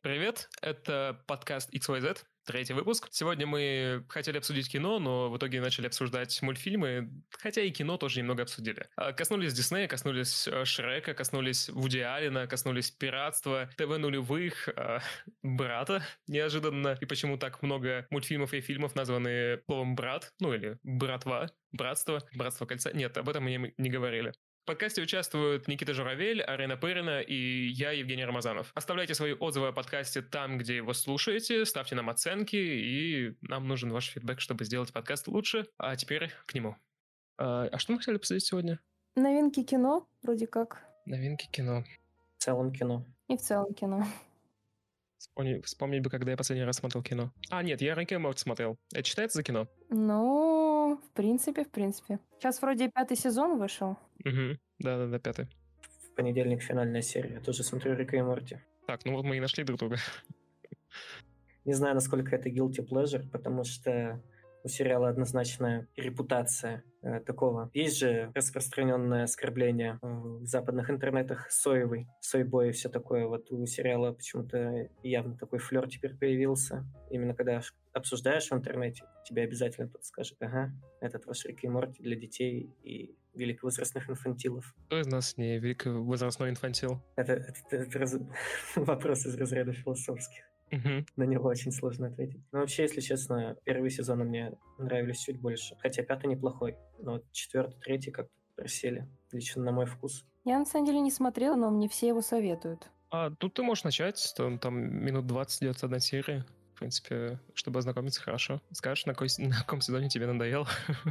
Привет, это подкаст XYZ, третий выпуск. Сегодня мы хотели обсудить кино, но в итоге начали обсуждать мультфильмы, хотя и кино тоже немного обсудили. А, коснулись Диснея, коснулись э, Шрека, коснулись Вуди Аллена, коснулись пиратства, ТВ нулевых, э, брата неожиданно, и почему так много мультфильмов и фильмов названы словом «брат», ну или «братва», «братство», «братство кольца». Нет, об этом мы не говорили подкасте участвуют Никита Журавель, Арена Пырина и я, Евгений Рамазанов. Оставляйте свои отзывы о подкасте там, где его слушаете, ставьте нам оценки, и нам нужен ваш фидбэк, чтобы сделать подкаст лучше. А теперь к нему. А, а что мы хотели посмотреть сегодня? Новинки кино, вроде как. Новинки кино. В целом кино. И в целом кино. Вспомни, вспомни бы, когда я последний раз смотрел кино. А, нет, я Рик и Морти смотрел. Это считается за кино? Ну, в принципе, в принципе. Сейчас вроде пятый сезон вышел. Угу. Да-да-да, пятый. В понедельник финальная серия. Я тоже смотрю Рика и Морти. Так, ну вот мы и нашли друг друга. Не знаю, насколько это guilty pleasure, потому что у сериала однозначная репутация э, такого. Есть же распространенное оскорбление в западных интернетах соевый, сойбой и все такое. Вот у сериала почему-то явно такой флер теперь появился. Именно когда обсуждаешь в интернете, тебе обязательно кто-то скажет, ага, этот ваш Рик и Морти для детей и великовозрастных инфантилов. Кто из нас не великовозрастной инфантил? Это, это, это, это раз... вопрос из разряда философских. Угу. На него очень сложно ответить. Но вообще, если честно, первые сезоны мне нравились чуть больше. Хотя пятый неплохой, но вот четвертый, третий как-то просели. Лично на мой вкус. Я на самом деле не смотрела, но мне все его советуют. А тут ты можешь начать, там, там минут 20 идет одна серия в принципе, чтобы ознакомиться хорошо. Скажешь, на, какой, на каком сезоне тебе надоел?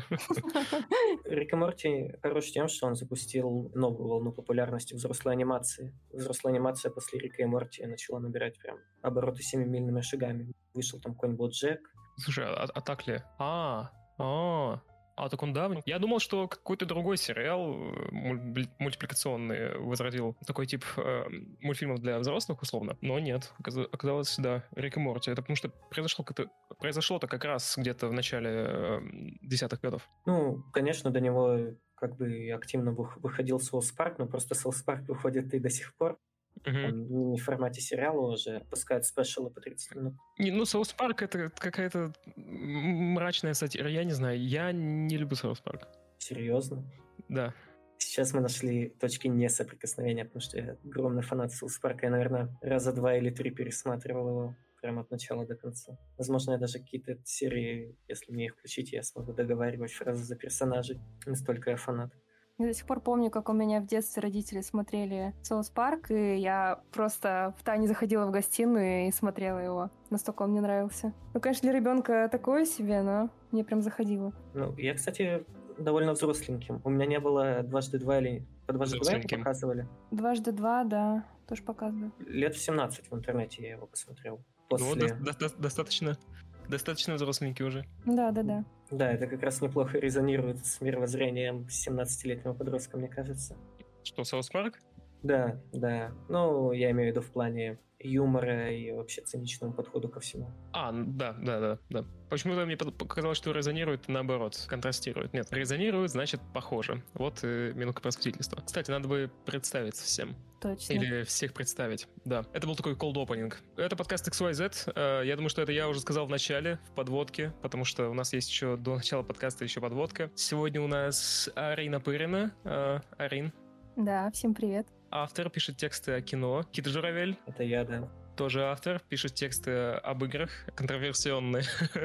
Рик и Морти хорош тем, что он запустил новую волну популярности взрослой анимации. Взрослая анимация после Рика и Морти начала набирать прям обороты семимильными шагами. Вышел там какой-нибудь Джек. Слушай, а, а так ли? А, а, а, так он давний. Я думал, что какой-то другой сериал э, мультипликационный возродил такой тип э, мультфильмов для взрослых, условно. Но нет, оказалось, да, Рик и Морти. Это потому что произошло как-то произошло-то как раз где-то в начале э, десятых годов. Ну, конечно, до него как бы активно выходил South Park, но просто South Park выходит и до сих пор. Угу. не в формате сериала уже, пускают special ы по 30 минут. Не, ну, South Park это какая-то мрачная сатира. Я не знаю, я не люблю Соус Парк. Серьезно? Да. Сейчас мы нашли точки несоприкосновения, потому что я огромный фанат South Park а. Я, наверное, раза два или три пересматривал его прямо от начала до конца. Возможно, я даже какие-то серии, если мне их включить, я смогу договаривать фразы за персонажей. Настолько я фанат. Я до сих пор помню, как у меня в детстве родители смотрели South Park, и я просто в тайне заходила в гостиную и смотрела его. Настолько он мне нравился. Ну, конечно, для ребенка такое себе, но мне прям заходило. Ну, я, кстати, довольно взросленьким. У меня не было дважды два или по дважды два показывали? Дважды два, да, тоже показывали. Лет в 17 в интернете я его посмотрел. После... Ну, до- до- достаточно достаточно взросленький уже. Да, да, да. Да, это как раз неплохо резонирует с мировоззрением 17-летнего подростка, мне кажется. Что, South Park? Да, да. Ну, я имею в виду в плане юмора и вообще циничному подходу ко всему. А, да, да, да, да. Почему-то мне показалось, что резонирует наоборот, контрастирует. Нет, резонирует, значит, похоже. Вот э, минутка просветительства. Кстати, надо бы представиться всем. Точно. Или всех представить, да. Это был такой cold opening. Это подкаст XYZ. Э, я думаю, что это я уже сказал в начале, в подводке, потому что у нас есть еще до начала подкаста еще подводка. Сегодня у нас Арина Пырина. Э, Арин. Да, всем привет. Автор пишет тексты о кино. Кита Журавель. Это я, да. Тоже автор, пишет тексты об играх, контроверсионные.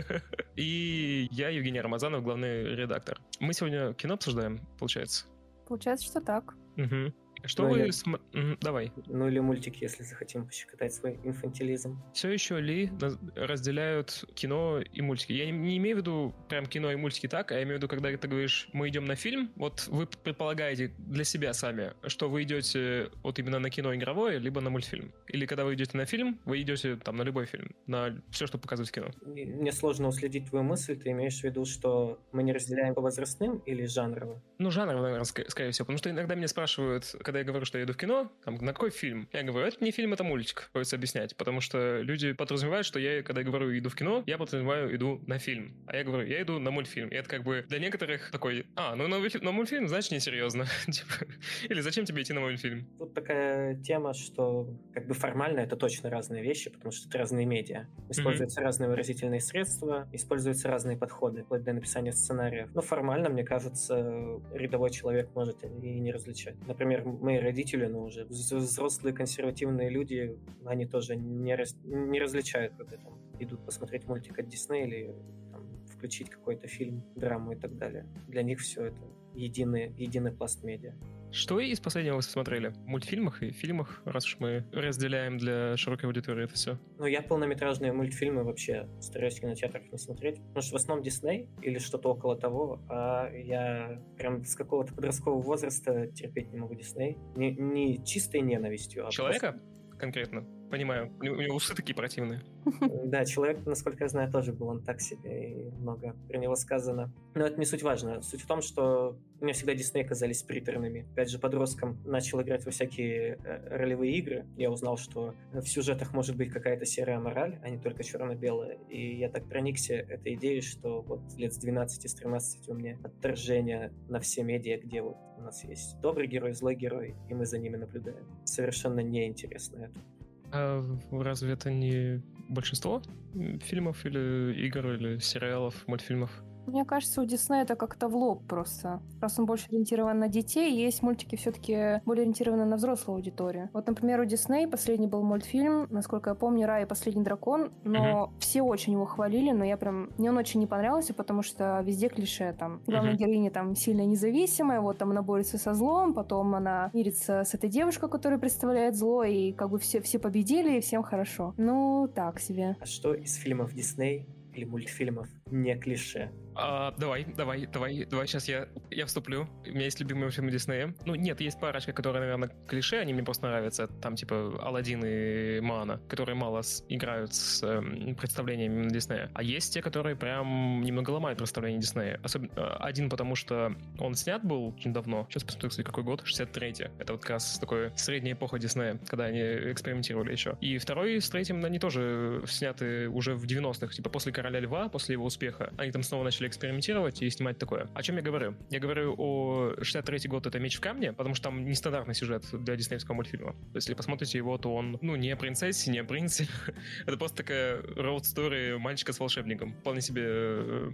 И я, Евгений Рамазанов, главный редактор. Мы сегодня кино обсуждаем, получается? Получается, что так. Угу. Что ну, вы... Или... См... Давай. Ну или мультики, если захотим пощекотать свой инфантилизм. Все еще ли разделяют кино и мультики? Я не, не имею в виду прям кино и мультики так, а я имею в виду, когда ты говоришь, мы идем на фильм, вот вы предполагаете для себя сами, что вы идете вот именно на кино игровое, либо на мультфильм. Или когда вы идете на фильм, вы идете там на любой фильм, на все, что показывает кино. Мне сложно уследить твою мысль. Ты имеешь в виду, что мы не разделяем по возрастным или жанровым? Ну, жанровым, наверное, скорее всего. Потому что иногда меня спрашивают, когда я говорю, что я иду в кино, там, на какой фильм? Я говорю, это не фильм, это мультик. Приходится объяснять, потому что люди подразумевают, что я, когда я говорю иду в кино, я подразумеваю иду на фильм. А я говорю, я иду на мультфильм. И это как бы для некоторых такой, а, ну на, на мультфильм, значит, несерьезно. Типа, или зачем тебе идти на мультфильм? Тут такая тема, что как бы формально это точно разные вещи, потому что это разные медиа. Используются mm-hmm. разные выразительные средства, используются разные подходы, вплоть до написания сценариев. Но формально, мне кажется, рядовой человек может и не различать. Например, мои родители, ну, уже взрослые консервативные люди, они тоже не, раз, не различают, когда там идут посмотреть мультик от Диснея или там, включить какой-то фильм, драму и так далее. Для них все это единый, единый пласт медиа. Что из последнего вы смотрели? В мультфильмах и фильмах, раз уж мы разделяем для широкой аудитории это все? Ну, я полнометражные мультфильмы вообще стараюсь в кинотеатрах не смотреть. Потому что в основном Дисней или что-то около того, а я прям с какого-то подросткового возраста терпеть не могу Дисней. Не, не чистой ненавистью, а Человека просто... конкретно? Понимаю. У него усы такие противные. Да, человек, насколько я знаю, тоже был он так себе, и много про него сказано. Но это не суть важно. Суть в том, что мне всегда Дисней казались приторными. Опять же, подростком начал играть во всякие э, ролевые игры. Я узнал, что в сюжетах может быть какая-то серая мораль, а не только черно-белая. И я так проникся этой идеей, что вот лет с 12 с 13 у меня отторжение на все медиа, где вот у нас есть добрый герой, злой герой, и мы за ними наблюдаем. Совершенно неинтересно это. А разве это не большинство фильмов или игр или сериалов, мультфильмов? Мне кажется, у Диснея это как-то в лоб просто. Раз он больше ориентирован на детей, есть мультики все-таки более ориентированы на взрослую аудиторию. Вот, например, у Дисней последний был мультфильм, насколько я помню, «Рай и последний дракон», но uh-huh. все очень его хвалили, но я прям... Мне он очень не понравился, потому что везде клише там. Главная uh-huh. героиня там сильно независимая, вот там она борется со злом, потом она мирится с этой девушкой, которая представляет зло, и как бы все, все победили, и всем хорошо. Ну, так себе. А что из фильмов Дисней или мультфильмов не клише? А, давай, давай, давай, давай, сейчас я, я вступлю. У меня есть любимые фильмы Диснея. Ну, нет, есть парочка, которые, наверное, клише, они мне просто нравятся. Там, типа, Алладин и Мана, которые мало с, играют с э, представлениями Диснея. А есть те, которые прям немного ломают представление Диснея. Особенно э, один, потому что он снят был очень давно. Сейчас посмотрю, кстати, какой год? 63-й. Это вот как раз такой средняя эпоха Диснея, когда они экспериментировали еще. И второй с третьим, они тоже сняты уже в 90-х, типа после Короля Льва, после его успеха. Они там снова начали экспериментировать и снимать такое. О чем я говорю? Я говорю о 63 год это «Меч в камне», потому что там нестандартный сюжет для диснеевского мультфильма. То есть, если посмотрите его, то он, ну, не о принцессе, не о принце. это просто такая роуд стори мальчика с волшебником. Вполне себе э,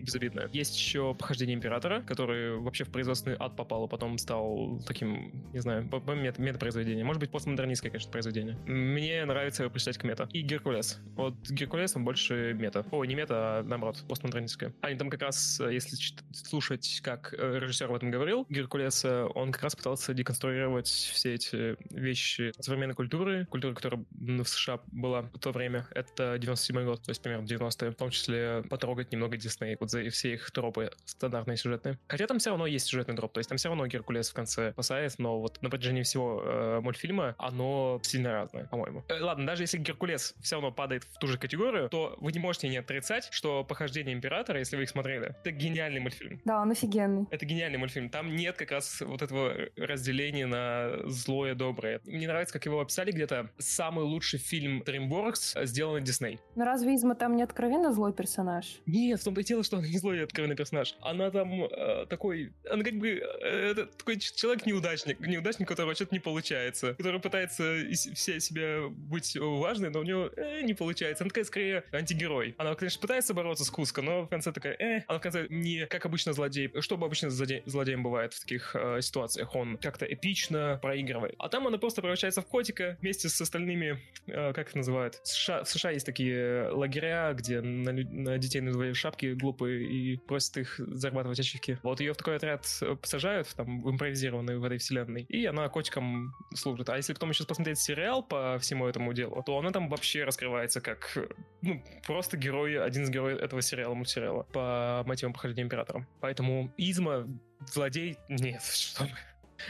безобидная. Есть еще «Похождение императора», который вообще в производственный ад попал, а потом стал таким, не знаю, мета, мета-произведение. Может быть, постмодернистское, конечно, произведение. Мне нравится его прочитать к мета. И «Геркулес». Вот «Геркулес» он больше мета. О, не мета, а наоборот, постмодернистское. А они там как раз, э, если слушать, как э, режиссер об этом говорил, Геркулес, он как раз пытался деконструировать все эти вещи современной культуры, культуры, которая в США была в то время. Это 97 год, то есть примерно 90-е, в том числе потрогать немного Дисней, вот за все их тропы стандартные сюжетные. Хотя там все равно есть сюжетный дроп, то есть там все равно Геркулес в конце спасает, но вот на протяжении всего э, мультфильма оно сильно разное, по-моему. Э, ладно, даже если Геркулес все равно падает в ту же категорию, то вы не можете не отрицать, что похождение Императора, если вы их смотрели. Это гениальный мультфильм. Да, он офигенный. Это гениальный мультфильм. Там нет как раз вот этого разделения на злое, доброе. Мне нравится, как его описали где-то. Самый лучший фильм DreamWorks сделан Дисней. Но разве Изма там не откровенно злой персонаж? Нет, в том-то и дело, что он не злой и откровенный персонаж. Она там э, такой... Она как бы... Э, это такой человек-неудачник. Неудачник, у которого что-то не получается. Который пытается все себя быть важной, но у него э, не получается. Она такая скорее антигерой. Она, конечно, пытается бороться с Куско, но в конце такая, э, она в конце не как обычно злодей, что обычно злодей, злодеем бывает в таких э, ситуациях, он как-то эпично проигрывает. А там она просто превращается в котика вместе с остальными, э, как их называют, в США, в США есть такие лагеря, где на, на детей надевают шапки глупые и просят их зарабатывать ачивки. Вот ее в такой отряд посажают, там, в импровизированной в этой вселенной, и она котиком служит. А если потом еще посмотреть сериал по всему этому делу, то она там вообще раскрывается как, ну, просто герой, один из героев этого сериала, мультсериала. По мотивам похождения императора. Поэтому Изма, злодей, нет, что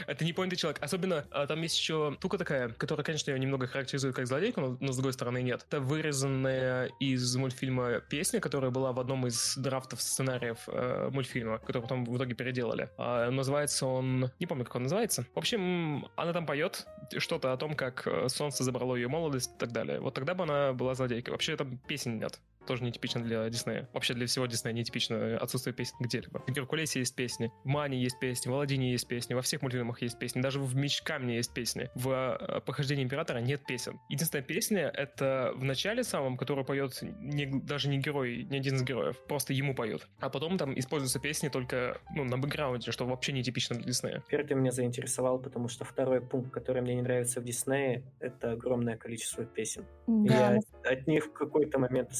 Это не понятый человек. Особенно а, там есть еще штука такая, которая, конечно, ее немного характеризует как злодейку, но, но с другой стороны нет. Это вырезанная из мультфильма песня, которая была в одном из драфтов сценариев э, мультфильма, который потом в итоге переделали. А, называется он... Не помню, как он называется. В общем, она там поет что-то о том, как э, солнце забрало ее молодость и так далее. Вот тогда бы она была злодейкой. Вообще там песен нет тоже нетипично для Диснея. Вообще для всего Диснея нетипично отсутствие песен где-либо. В Геркулесе есть песни, в Мане есть песни, в Аладдине есть песни, во всех мультфильмах есть песни, даже в Меч Камне есть песни. В э, Похождении Императора нет песен. Единственная песня — это в начале самом, которую поет не, даже не герой, не один из героев, просто ему поет. А потом там используются песни только ну, на бэкграунде, что вообще нетипично для Диснея. Теперь ты меня заинтересовал, потому что второй пункт, который мне не нравится в Диснее, это огромное количество песен. Да. Я от них в какой-то момент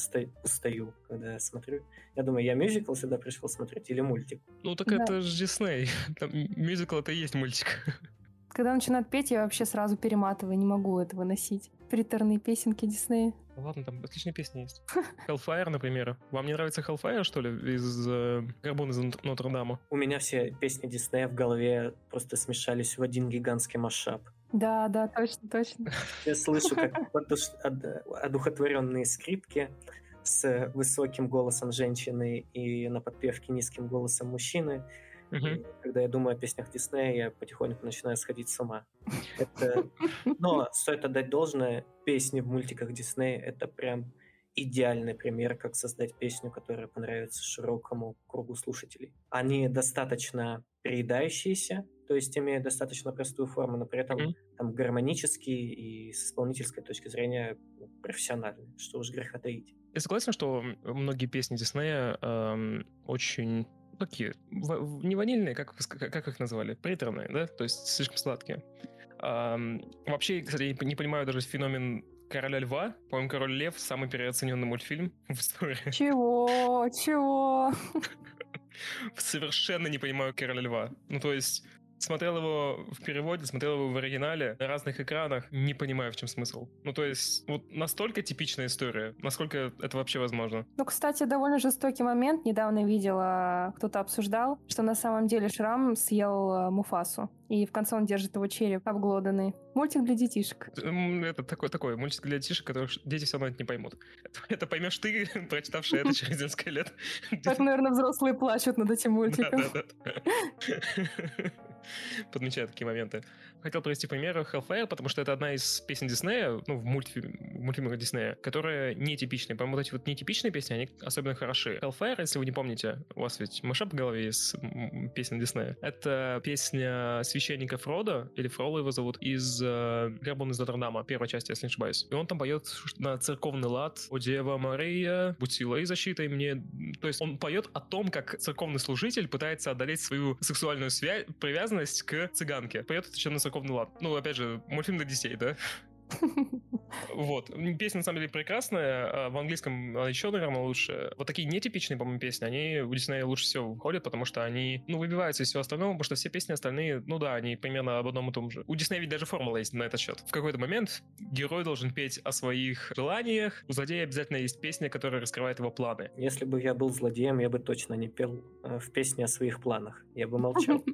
устаю когда я смотрю. Я думаю, я мюзикл сюда пришел смотреть или мультик? Ну так да. это же Дисней. мюзикл это и есть мультик. Когда начинают петь, я вообще сразу перематываю, не могу этого носить. Приторные песенки Диснея. Ну ладно, там отличные песни есть. Hellfire, например. Вам не нравится Hellfire, что ли, из э, Горбун из Нотр-Дама? У меня все песни Диснея в голове просто смешались в один гигантский масштаб. Да, да, точно, точно. Я слышу, как одухотворенные скрипки, с высоким голосом женщины и на подпевке низким голосом мужчины. Uh-huh. когда я думаю о песнях Диснея, я потихоньку начинаю сходить с ума. Это... Но стоит отдать должное, песни в мультиках Диснея — это прям идеальный пример, как создать песню, которая понравится широкому кругу слушателей. Они достаточно приедающиеся, то есть имеют достаточно простую форму, но при этом mm-hmm. там гармонические и с исполнительской точки зрения профессиональные, что уж греха таить. Я согласен, что многие песни Диснея эм, очень такие, в, не ванильные, как, как их называли, приторные, да, то есть слишком сладкие. Эм, вообще, кстати, не понимаю даже феномен Короля Льва. По-моему, Король Лев самый переоцененный мультфильм в истории. Чего? Чего? Совершенно не понимаю Короля Льва. Ну, то есть, смотрел его в переводе, смотрел его в оригинале на разных экранах, не понимаю, в чем смысл. Ну, то есть, вот настолько типичная история, насколько это вообще возможно. Ну, кстати, довольно жестокий момент. Недавно видела, кто-то обсуждал, что на самом деле Шрам съел э, Муфасу. И в конце он держит его череп обглоданный. Мультик для детишек. Это такой, такой мультик для детишек, который дети все равно это не поймут. Это, это поймешь ты, прочитавший это через несколько лет. Так, наверное, взрослые плачут над этим мультиком. Да, да, да. Подмечаю такие моменты. Хотел привести пример Hellfire, потому что это одна из песен Диснея, ну, в, мультфильм, в мультфильмах Диснея, которая нетипичная. По-моему, вот эти вот нетипичные песни, они особенно хороши. Hellfire, если вы не помните, у вас ведь мышап в голове из песен Диснея. Это песня священника Фрода, или Фрола его зовут, из э, Гербон из Нотр-Дама, первой части, если не ошибаюсь. И он там поет на церковный лад «О Дева Мария, будь силой и защитой мне». То есть он поет о том, как церковный служитель пытается одолеть свою сексуальную связь, привязанность к цыганке. Поет это еще на церковный лад. Ну, опять же, мультфильм для детей, да? Вот. Песня, на самом деле, прекрасная. А в английском она еще, наверное, лучше. Вот такие нетипичные, по-моему, песни, они у Диснея лучше всего выходят, потому что они, ну, выбиваются из всего остального, потому что все песни остальные, ну да, они примерно об одном и том же. У Диснея ведь даже формула есть на этот счет. В какой-то момент герой должен петь о своих желаниях. У злодея обязательно есть песня, которая раскрывает его планы. Если бы я был злодеем, я бы точно не пел э, в песне о своих планах. Я бы молчал.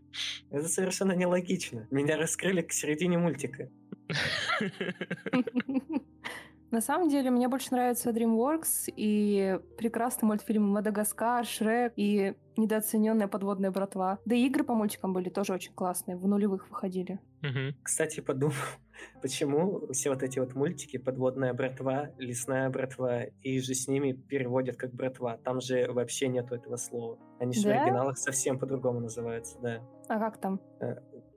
Это совершенно нелогично. Меня раскрыли к середине мультика. На самом деле, мне больше нравится DreamWorks и прекрасный мультфильм «Мадагаскар», «Шрек» и недооцененная подводная братва. Да и игры по мультикам были тоже очень классные, в нулевых выходили. Угу. Кстати, подумал, почему все вот эти вот мультики «Подводная братва», «Лесная братва» и же с ними переводят как «братва». Там же вообще нету этого слова. Они же да? в оригиналах совсем по-другому называются, да. А как там?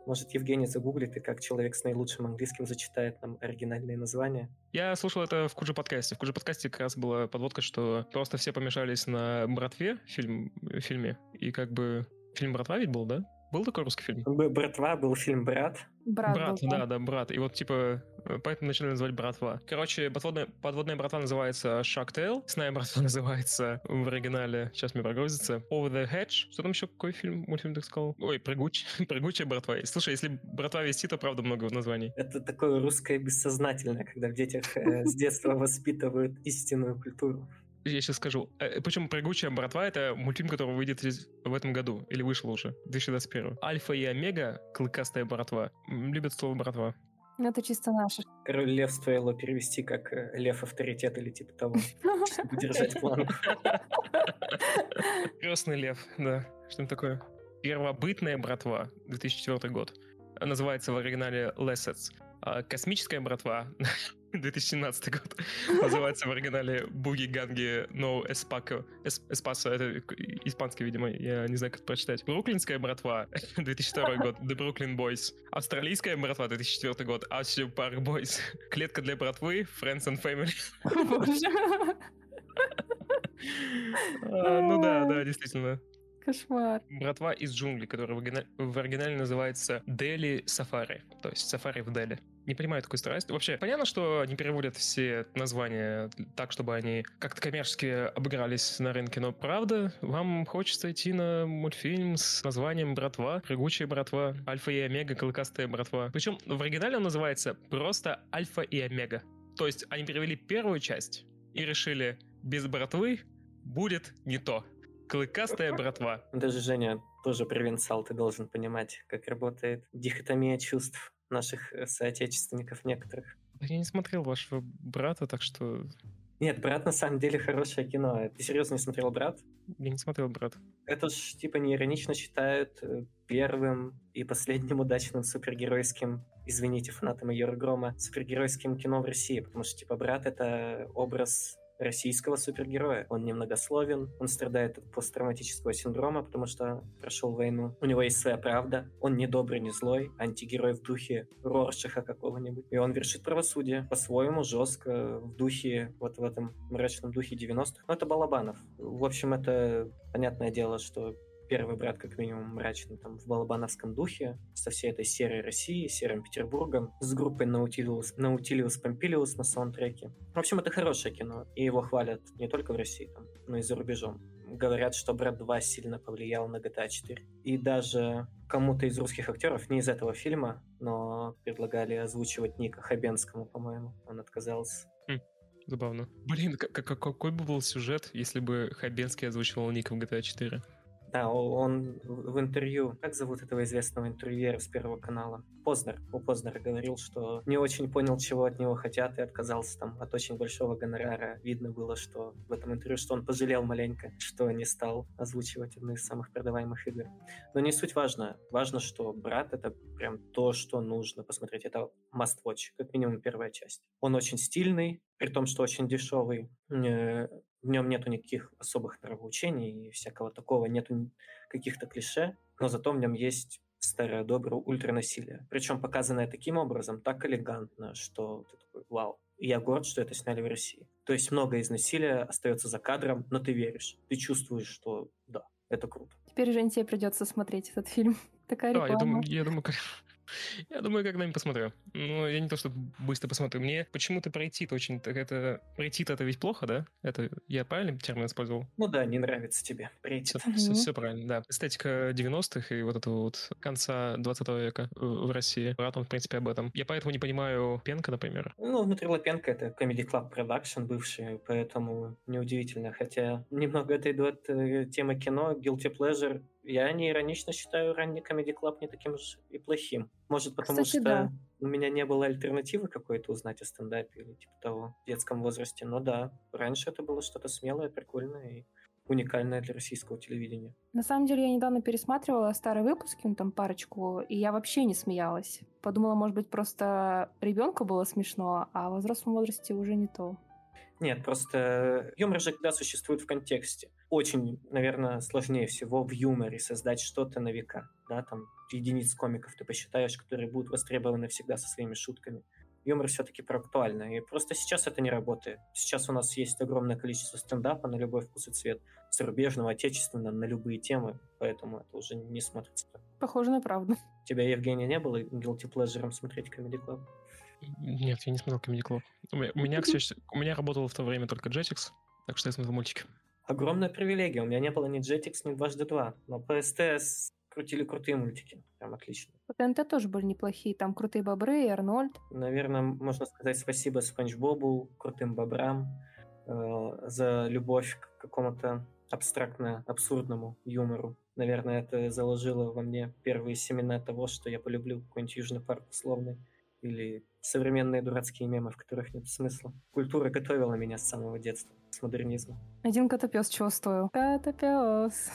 Э, может, Евгений загуглит, и как человек с наилучшим английским зачитает нам оригинальные названия. Я слушал это в Куджи подкасте. В Куджи подкасте как раз была подводка, что просто все помешались на «Братве» фильм, фильме, и как бы фильм «Братва» ведь был, да? Был такой русский фильм? «Братва» был фильм «Брат». Брат, брат был, да, да, брат. И вот, типа, э, поэтому начали называть братва. Короче, подводная, подводная братва называется Shark Tale, Сная братва называется в оригинале, сейчас мне прогрузится, Over the Hedge. Что там еще, какой фильм, мультфильм ты сказал? Ой, прыгуч, прыгучая братва. Слушай, если братва вести, то правда много названий. Это такое русское бессознательное, когда в детях э, с детства воспитывают истинную культуру. Я сейчас скажу. Э, Причем «Прыгучая братва» — это мультфильм, который выйдет в этом году, или вышел уже, 2021. «Альфа и Омега», «Клыкастая братва». Любят слово «братва». Ну, это чисто наше. Король Лев стоило перевести как э, Лев Авторитет или типа того, чтобы держать план. Крестный Лев, да. Что это такое? Первобытная братва, 2004 год. Называется в оригинале Lessets. А космическая братва, 2017 год, называется в оригинале Буги Ганги No Espaco. Эспасо, это испанский, видимо, я не знаю, как прочитать. Бруклинская братва, 2002 год, The Brooklyn Boys. Австралийская братва, 2004 год, Ashu Park Boys. Клетка для братвы, Friends and Family. А, ну да, да, действительно. Кошмар. Братва из джунглей, которая в, оригинале, в оригинале называется Дели Сафари. То есть Сафари в Дели. Не понимаю такой старости. Вообще, понятно, что они переводят все названия так, чтобы они как-то коммерчески обыгрались на рынке, но правда, вам хочется идти на мультфильм с названием «Братва», «Прыгучая братва», «Альфа и Омега», «Клыкастая братва». Причем в оригинале он называется просто «Альфа и Омега». То есть они перевели первую часть и решили, без братвы будет не то. Клыкастая братва. Даже Женя тоже провинциал, ты должен понимать, как работает дихотомия чувств наших э, соотечественников некоторых. Я не смотрел вашего брата, так что... Нет, «Брат» на самом деле хорошее кино. Ты серьезно не смотрел «Брат»? Я не смотрел «Брат». Это ж, типа, неиронично считают э, первым и последним удачным супергеройским, извините, фанатам Майора Грома, супергеройским кино в России, потому что, типа, «Брат» — это образ российского супергероя. Он немногословен, он страдает от посттравматического синдрома, потому что прошел войну. У него есть своя правда, он не добрый, не злой, антигерой в духе Роршаха какого-нибудь. И он вершит правосудие по-своему, жестко, в духе, вот в этом мрачном духе 90-х. Но это Балабанов. В общем, это понятное дело, что первый брат как минимум мрачный, там, в балабановском духе, со всей этой серой Россией, серым Петербургом, с группой Наутилиус, Наутилиус Помпилиус на саундтреке. В общем, это хорошее кино, и его хвалят не только в России, там, но и за рубежом. Говорят, что «Брат 2» сильно повлиял на GTA 4. И даже кому-то из русских актеров, не из этого фильма, но предлагали озвучивать Нико Хабенскому, по-моему. Он отказался. Хм, забавно. Блин, какой бы был сюжет, если бы Хабенский озвучивал Нико в GTA 4? Да, он в интервью, как зовут этого известного интервьюера с Первого канала? Познер. У Познера говорил, что не очень понял, чего от него хотят, и отказался там от очень большого гонорара. Видно было, что в этом интервью, что он пожалел маленько, что не стал озвучивать одну из самых продаваемых игр. Но не суть важно. Важно, что «Брат» — это прям то, что нужно посмотреть. Это must watch, как минимум первая часть. Он очень стильный, при том, что очень дешевый. В нем нету никаких особых нравоучений и всякого такого, нету каких-то клише, но зато в нем есть старое доброе ультранасилие. Причем показанное таким образом, так элегантно, что ты такой, вау, я горд, что это сняли в России. То есть много из насилия остается за кадром, но ты веришь, ты чувствуешь, что да, это круто. Теперь, Жень, тебе придется смотреть этот фильм. Такая реклама. Да, я думаю, я думаю, я думаю, когда-нибудь посмотрю. Ну, я не то, что быстро посмотрю. Мне почему-то пройти-то очень... Так это... Пройти-то это ведь плохо, да? Это я правильно термин использовал? Ну да, не нравится тебе. Пройти. Все, все, все правильно, да. Эстетика 90-х и вот этого вот конца 20 века в России. Брат, он, в принципе, об этом. Я поэтому не понимаю Пенка, например. Ну, внутри Лапенко это Comedy Club Production бывший, поэтому неудивительно. Хотя немного это идет э, тема кино, Guilty Pleasure я не иронично считаю ранний Comedy Club не таким же и плохим. Может, потому Кстати, что да. у меня не было альтернативы какой-то узнать о стендапе или типа того в детском возрасте. Но да, раньше это было что-то смелое, прикольное и уникальное для российского телевидения. На самом деле, я недавно пересматривала старые выпуски, ну там парочку, и я вообще не смеялась. Подумала, может быть, просто ребенку было смешно, а в взрослом возрасте уже не то. Нет, просто юмор же когда существует в контексте. Очень, наверное, сложнее всего в юморе создать что-то на века. Да, там единиц комиков ты посчитаешь, которые будут востребованы всегда со своими шутками. Юмор все-таки про актуально. И просто сейчас это не работает. Сейчас у нас есть огромное количество стендапа на любой вкус и цвет. Зарубежного, отечественного, на любые темы. Поэтому это уже не смотрится. Похоже на правду. Тебя, Евгения, не было guilty pleasure смотреть Comedy Club? Нет, я не смотрел Comedy Club. У меня, у меня, кстати, у меня работал в то время только Jetix, так что я смотрел мультики. Огромная привилегия. У меня не было ни Jetix, ни дважды два. Но по СТС крутили крутые мультики. Прям отлично. По ТНТ тоже были неплохие. Там крутые бобры и Арнольд. Наверное, можно сказать спасибо Спанч Бобу, крутым бобрам, э, за любовь к какому-то абстрактно-абсурдному юмору. Наверное, это заложило во мне первые семена того, что я полюблю какой-нибудь Южный парк условный или современные дурацкие мемы, в которых нет смысла. Культура готовила меня с самого детства, с модернизма. Один котопес чего стоил? Котопес.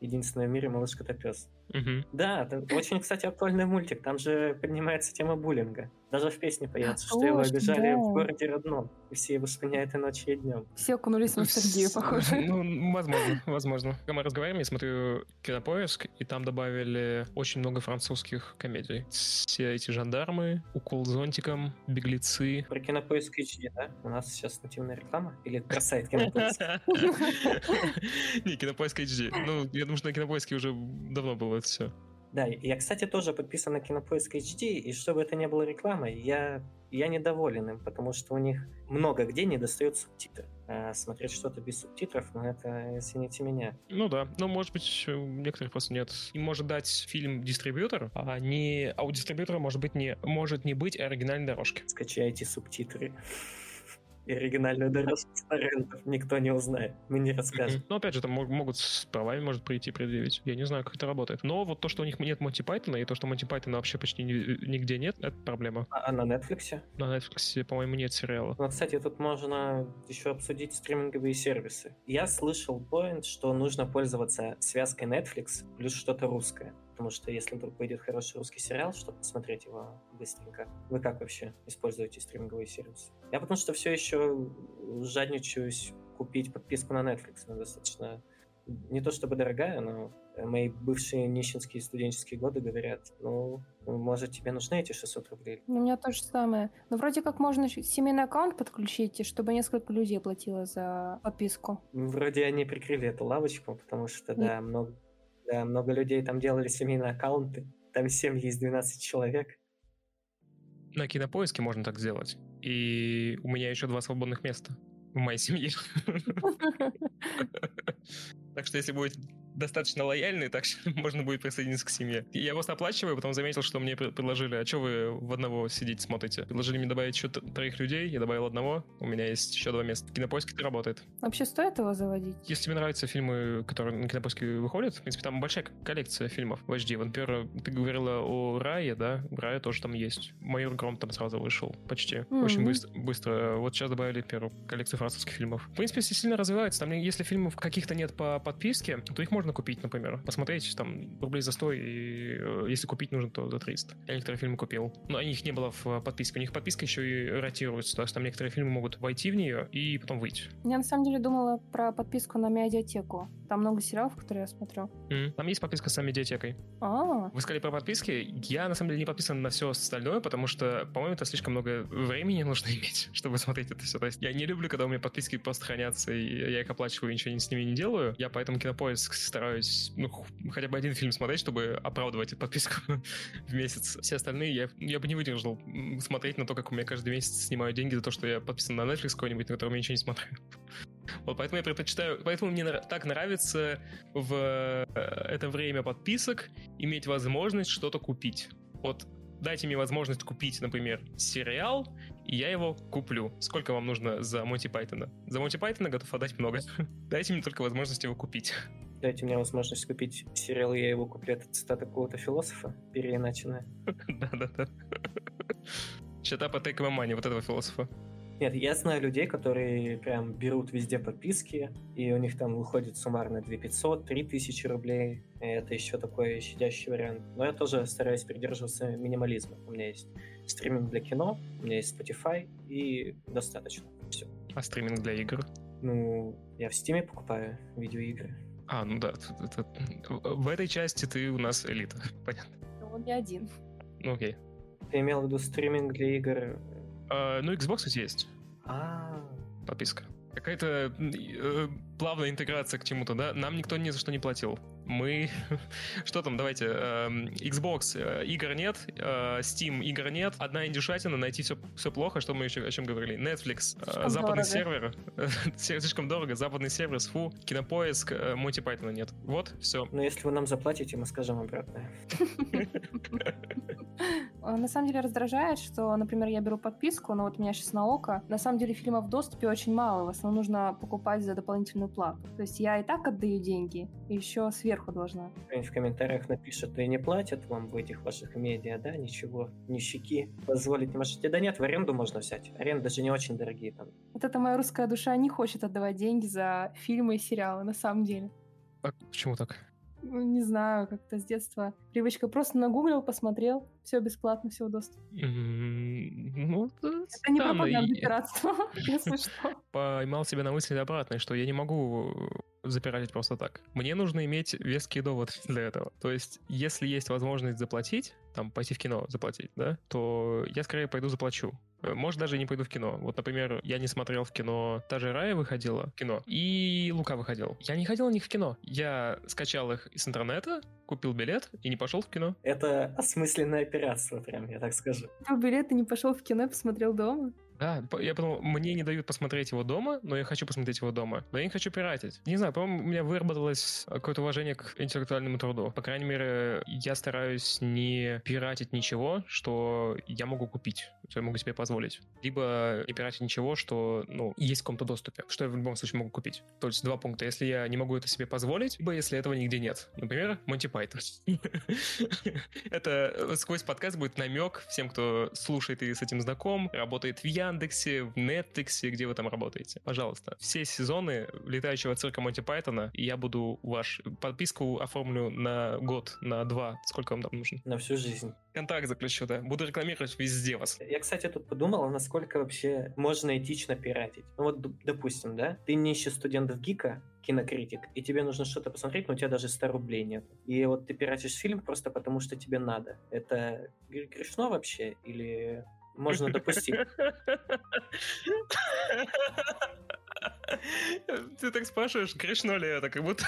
Единственное в мире малыш котопес. Мгм. Да, это очень, кстати, актуальный мультик. Там же поднимается тема буллинга. Даже в песне поется, что его обижали да. в городе родном. И все его склоняют и ночью, и днем. Все окунулись в ностальгию, С- похоже. Ну, возможно, возможно. Когда мы разговариваем, я смотрю кинопоиск, и там добавили очень много французских комедий. Все эти жандармы, укол зонтиком, беглецы. Про кинопоиск HD, да? У нас сейчас нативная реклама? Или про сайт кинопоиск? Не, кинопоиск HD. Ну, я думаю, что на кинопоиске уже давно было это все. Да, я, кстати, тоже подписан на Кинопоиск HD, и чтобы это не было рекламой, я, я недоволен им, потому что у них много где не достают субтитры. А смотреть что-то без субтитров, ну это, извините меня. Ну да, но может быть у некоторых просто нет. Им может дать фильм дистрибьютор, а не, а у дистрибьютора может быть не может не быть оригинальной дорожки. Скачайте субтитры. И оригинальную дорожку с торрентов никто не узнает. Мы не расскажем. Мгм. Ну, опять же, там мог- могут с правами, может, прийти предъявить. Я не знаю, как это работает. Но вот то, что у них нет Монти Пайтона, и то, что Монти Пайтона вообще почти ни- нигде нет, это проблема. А, а на Netflix? На Netflix, по-моему, нет сериала. Ну, кстати, тут можно еще обсудить стриминговые сервисы. Я слышал поинт, что нужно пользоваться связкой Netflix плюс что-то русское. Потому что если вдруг выйдет хороший русский сериал, чтобы посмотреть его быстренько, вы как вообще используете стриминговые сервисы? Я потому что все еще жадничаюсь купить подписку на Netflix. Она достаточно не то чтобы дорогая, но мои бывшие нищенские студенческие годы говорят, ну, может, тебе нужны эти 600 рублей? У меня то же самое. Но вроде как можно семейный аккаунт подключить, и чтобы несколько людей платило за подписку. Вроде они прикрыли эту лавочку, потому что, да, много, да, много людей там делали семейные аккаунты. Там семьи из 12 человек. На кинопоиске можно так сделать. И у меня еще два свободных места в моей семье. Так что если будет достаточно лояльный, так что можно будет присоединиться к семье. Я просто оплачиваю, потом заметил, что мне пр- предложили, а что вы в одного сидите смотрите? Предложили мне добавить еще троих людей, я добавил одного, у меня есть еще два места. Кинопоиск это работает. Вообще стоит его заводить? Если тебе нравятся фильмы, которые на кинопоиске выходят, в принципе, там большая коллекция фильмов в HD. Вот, например, ты говорила о Рае, да? Рая тоже там есть. Майор Гром там сразу вышел. Почти. Очень Мгм. быстро, быстро. Вот сейчас добавили первую коллекцию французских фильмов. В принципе, все сильно развивается. Там, если фильмов каких-то нет по подписке, то их можно купить, например. Посмотреть там рублей за 100, и э, если купить нужно, то за 300. Я некоторые фильмы купил. Но их не было в э, подписке. У них подписка еще и ротируется. То есть там некоторые фильмы могут войти в нее и потом выйти. Я на самом деле думала про подписку на медиатеку. Там много сериалов, которые я смотрю. М. Там есть подписка с медиатекой. А, Вы сказали про подписки. Я, на самом деле, не подписан на все остальное, потому что, по-моему, это слишком много времени нужно иметь, чтобы смотреть это все. То есть я не люблю, когда у меня подписки просто хранятся, и я их оплачиваю, и ничего с ними не делаю. Я поэтому кинопоиск стараюсь, ну, хотя бы один фильм смотреть, чтобы оправдывать подписку в месяц. Все остальные я, я бы не выдержал смотреть на то, как у меня каждый месяц снимают деньги за то, что я подписан на Netflix какой-нибудь, на котором я ничего не смотрю. Вот поэтому я предпочитаю, поэтому мне так нравится в э, это время подписок иметь возможность что-то купить. Вот дайте мне возможность купить, например, сериал, и я его куплю. Сколько вам нужно за Монти Пайтона? За Монти Пайтона готов отдать много. Дайте мне только возможность его купить. Дайте мне возможность купить сериал, я его куплю. Это цитата какого-то философа, переиначенная. Да-да-да. Take my money, вот этого философа. Нет, я знаю людей, которые прям берут везде подписки, и у них там выходит суммарно 2500, 3000 рублей. Это еще такой щадящий вариант. Но я тоже стараюсь придерживаться минимализма. У меня есть стриминг для кино, у меня есть Spotify, и достаточно. Все. А стриминг для игр? Ну, я в Стиме покупаю видеоигры. А, ну да, это- в этой части ты у нас элита. Понятно. он не один. Ну окей. Ты имел в виду стриминг для игр? А, ну, Xbox есть. А, подписка. Какая-то э, плавная интеграция к чему-то, да? Нам никто ни за что не платил. Мы... Что там, давайте, эм, Xbox э, игр нет, э, Steam игр нет, одна индюшатина, найти все, все плохо, что мы еще о чем говорили. Netflix, э, Слишком западный дорого. сервер, слишком дорого, западный сервер, фу, кинопоиск, Монти Пайтона нет. Вот, все. ну если вы нам заплатите, мы скажем обратное. э, на самом деле раздражает, что, например, я беру подписку, но вот у меня сейчас на ОКО, на самом деле фильмов в доступе очень мало, в основном нужно покупать за дополнительную плату. То есть я и так отдаю деньги, и еще сверху должна. В комментариях напишут, и не платят вам в этих ваших медиа, да, ничего, нищики, позволить не можете. Да нет, в аренду можно взять. Аренды же не очень дорогие там. Вот это моя русская душа не хочет отдавать деньги за фильмы и сериалы, на самом деле. А почему так? Ну, не знаю, как-то с детства привычка. Просто нагуглил, посмотрел, все бесплатно, все в доступе. Ну, это не пропаганда пиратства, если что. Поймал себя на мысли обратной, что я не могу запиратить просто так. Мне нужно иметь веский довод для этого. То есть, если есть возможность заплатить, там, пойти в кино заплатить, да, то я скорее пойду заплачу. Э, может, даже не пойду в кино. Вот, например, я не смотрел в кино, та же Рая выходила в кино, и Лука выходил. Я не ходил на них в кино. Я скачал их из интернета, купил билет и не пошел в кино. Это осмысленное операция, прям, я так скажу. Купил билет и не пошел в кино, посмотрел дома? Да, я подумал, мне не дают посмотреть его дома, но я хочу посмотреть его дома. Но я не хочу пиратить. Не знаю, по-моему, у меня выработалось какое-то уважение к интеллектуальному труду. По крайней мере, я стараюсь не пиратить ничего, что я могу купить, что я могу себе позволить. Либо не пиратить ничего, что, ну, есть в каком-то доступе, что я в любом случае могу купить. То есть два пункта. Если я не могу это себе позволить, либо если этого нигде нет. Например, Монти Пайтон. Это сквозь подкаст будет намек всем, кто слушает и с этим знаком, работает в Яндексе, в Netflix, где вы там работаете. Пожалуйста. Все сезоны летающего цирка Монти Пайтона, я буду ваш подписку оформлю на год, на два. Сколько вам там нужно? На всю жизнь. Контакт заключу, да. Буду рекламировать везде вас. Я, кстати, тут подумал, насколько вообще можно этично пиратить. Ну вот, допустим, да, ты нищий студент в ГИКа, кинокритик, и тебе нужно что-то посмотреть, но у тебя даже 100 рублей нет. И вот ты пиратишь фильм просто потому, что тебе надо. Это грешно вообще? Или можно допустить? Ты так спрашиваешь, грешно ли это? Как будто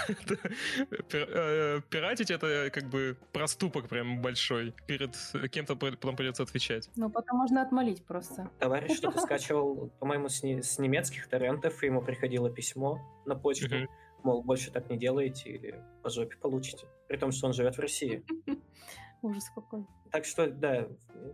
э, пиратить это как бы проступок прям большой. Перед кем-то потом придется отвечать. Ну, потом можно отмолить просто. Товарищ что-то скачивал, по-моему, с, с немецких торрентов, и ему приходило письмо на почту, мол, больше так не делаете или по жопе получите. При том, что он живет в России. Ужас какой. Так что, да,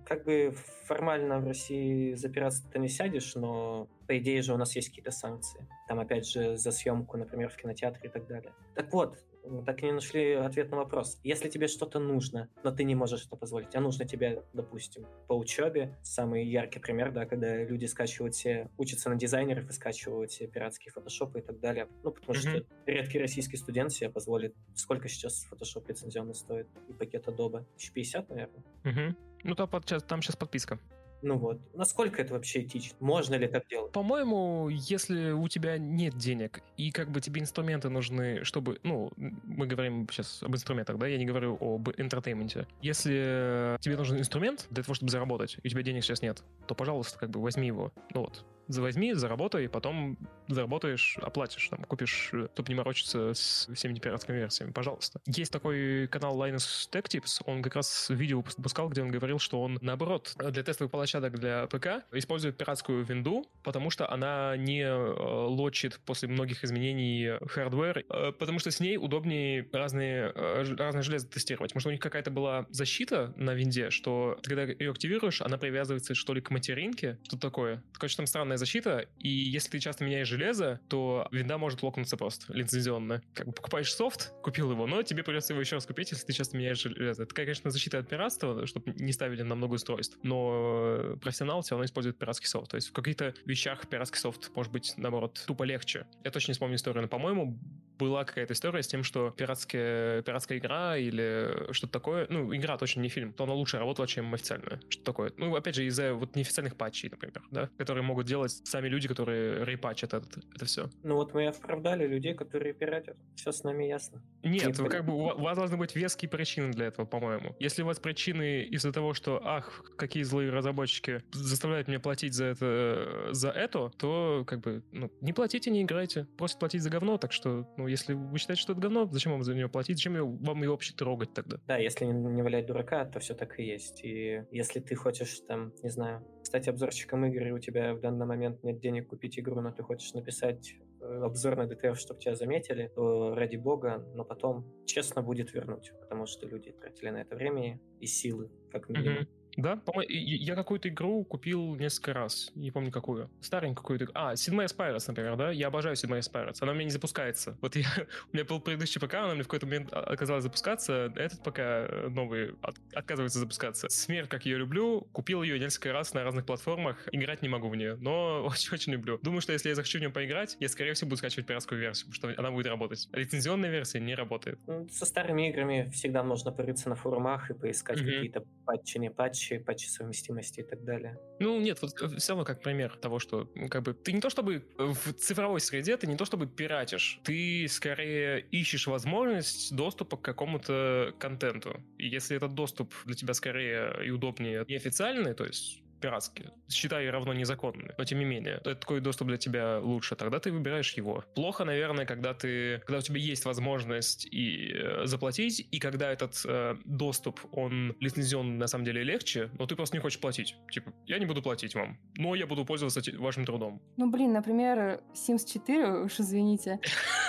как бы формально в России за пиратство ты не сядешь, но по идее же у нас есть какие-то санкции. Там, опять же, за съемку, например, в кинотеатре и так далее. Так вот, так и не нашли ответ на вопрос. Если тебе что-то нужно, но ты не можешь это позволить, а нужно тебе, допустим, по учебе, самый яркий пример, да, когда люди скачивают все, учатся на дизайнеров и скачивают все пиратские фотошопы и так далее. Ну, потому mm-hmm. что редкий российский студент себе позволит, сколько сейчас фотошоп лицензионный стоит, и пакет Adobe? 1050, наверное? Mm-hmm. Ну, там, там сейчас подписка. Ну вот, насколько это вообще этично? Можно ли так делать? По-моему, если у тебя нет денег, и как бы тебе инструменты нужны, чтобы, ну, мы говорим сейчас об инструментах, да, я не говорю об entertainment е. Если тебе нужен инструмент для того, чтобы заработать, и у тебя денег сейчас нет, то, пожалуйста, как бы возьми его. Ну вот, возьми, заработай, потом заработаешь, оплатишь, там, купишь, э, чтобы не морочиться с всеми пиратскими версиями, пожалуйста. Есть такой канал Linus Tech Tips, он как раз видео выпускал, где он говорил, что он, наоборот, для тестовых площадок для ПК использует пиратскую винду, потому что она не э, лочит после многих изменений hardware, э, потому что с ней удобнее разные, э, разные железо тестировать. Может, у них какая-то была защита на винде, что когда ее активируешь, она привязывается что ли к материнке, что такое. Короче, там странная защита, и если ты часто меняешь железо, то винда может локнуться просто лицензионно. Как бы покупаешь софт, купил его, но тебе придется его еще раз купить, если ты часто меняешь железо. Это, конечно, защита от пиратства, чтобы не ставили на много устройств, но профессионал все равно использует пиратский софт. То есть в каких-то вещах пиратский софт может быть, наоборот, тупо легче. Я точно не вспомню историю, но, по-моему, была какая-то история с тем, что пиратская, пиратская игра или что-то такое, ну, игра точно не фильм, то она лучше работала, чем официальная. Что такое? Ну, опять же, из-за вот неофициальных патчей, например, да, которые могут делать сами люди, которые репатчат это, это все. Ну вот мы оправдали людей, которые пиратят. Все с нами ясно. Нет, вы, как бы у вас должны быть веские причины для этого, по-моему. Если у вас причины из-за того, что, ах, какие злые разработчики заставляют меня платить за это, за это, то как бы, ну, не платите, не играйте. Просто платить за говно, так что, ну, если вы считаете, что это говно, зачем вам за него платить? Зачем вам его вообще трогать тогда? Да, если не, не валять дурака, то все так и есть. И если ты хочешь там, не знаю, стать обзорщиком игр, и у тебя в данный момент нет денег купить игру, но ты хочешь написать э, обзор на ДТФ, чтобы тебя заметили, то ради бога, но потом честно будет вернуть, потому что люди тратили на это время и силы, как минимум. Mm-hmm. Да, я какую-то игру купил несколько раз. Не помню какую. Старенькую какую-то. А, Sid Meier's Pirates, например, да? Я обожаю Sid Meier's Pirates. Она у меня не запускается. Вот я... у меня был предыдущий ПК, она мне в какой-то момент оказалась запускаться. Этот ПК э, новый от... отказывается запускаться. Смерть, как я люблю, купил ее несколько раз на разных платформах. Играть не могу в нее, но очень-очень люблю. Думаю, что если я захочу в нее поиграть, я, скорее всего, буду скачивать пиратскую версию, потому что она будет работать. Лицензионная версия не работает. Ну, со старыми играми всегда можно порыться на форумах и поискать mm-hmm. какие-то патчи, не патчи, патчи совместимости и так далее. Ну, нет, вот э, все равно как пример того, что как бы ты не то чтобы в цифровой среде, ты не то чтобы пиратишь, ты скорее ищешь возможность доступа к какому-то контенту. И если этот доступ для тебя скорее и удобнее неофициальный, то есть пиратские. Считай равно незаконные, но тем не менее. Такой доступ для тебя лучше, тогда ты выбираешь его. Плохо, наверное, когда ты, когда у тебя есть возможность и э, заплатить, и когда этот э, доступ, он лицензион на самом деле легче, но ты просто не хочешь платить. Типа, я не буду платить вам, но я буду пользоваться вашим трудом. Ну, блин, например, Sims 4, уж извините,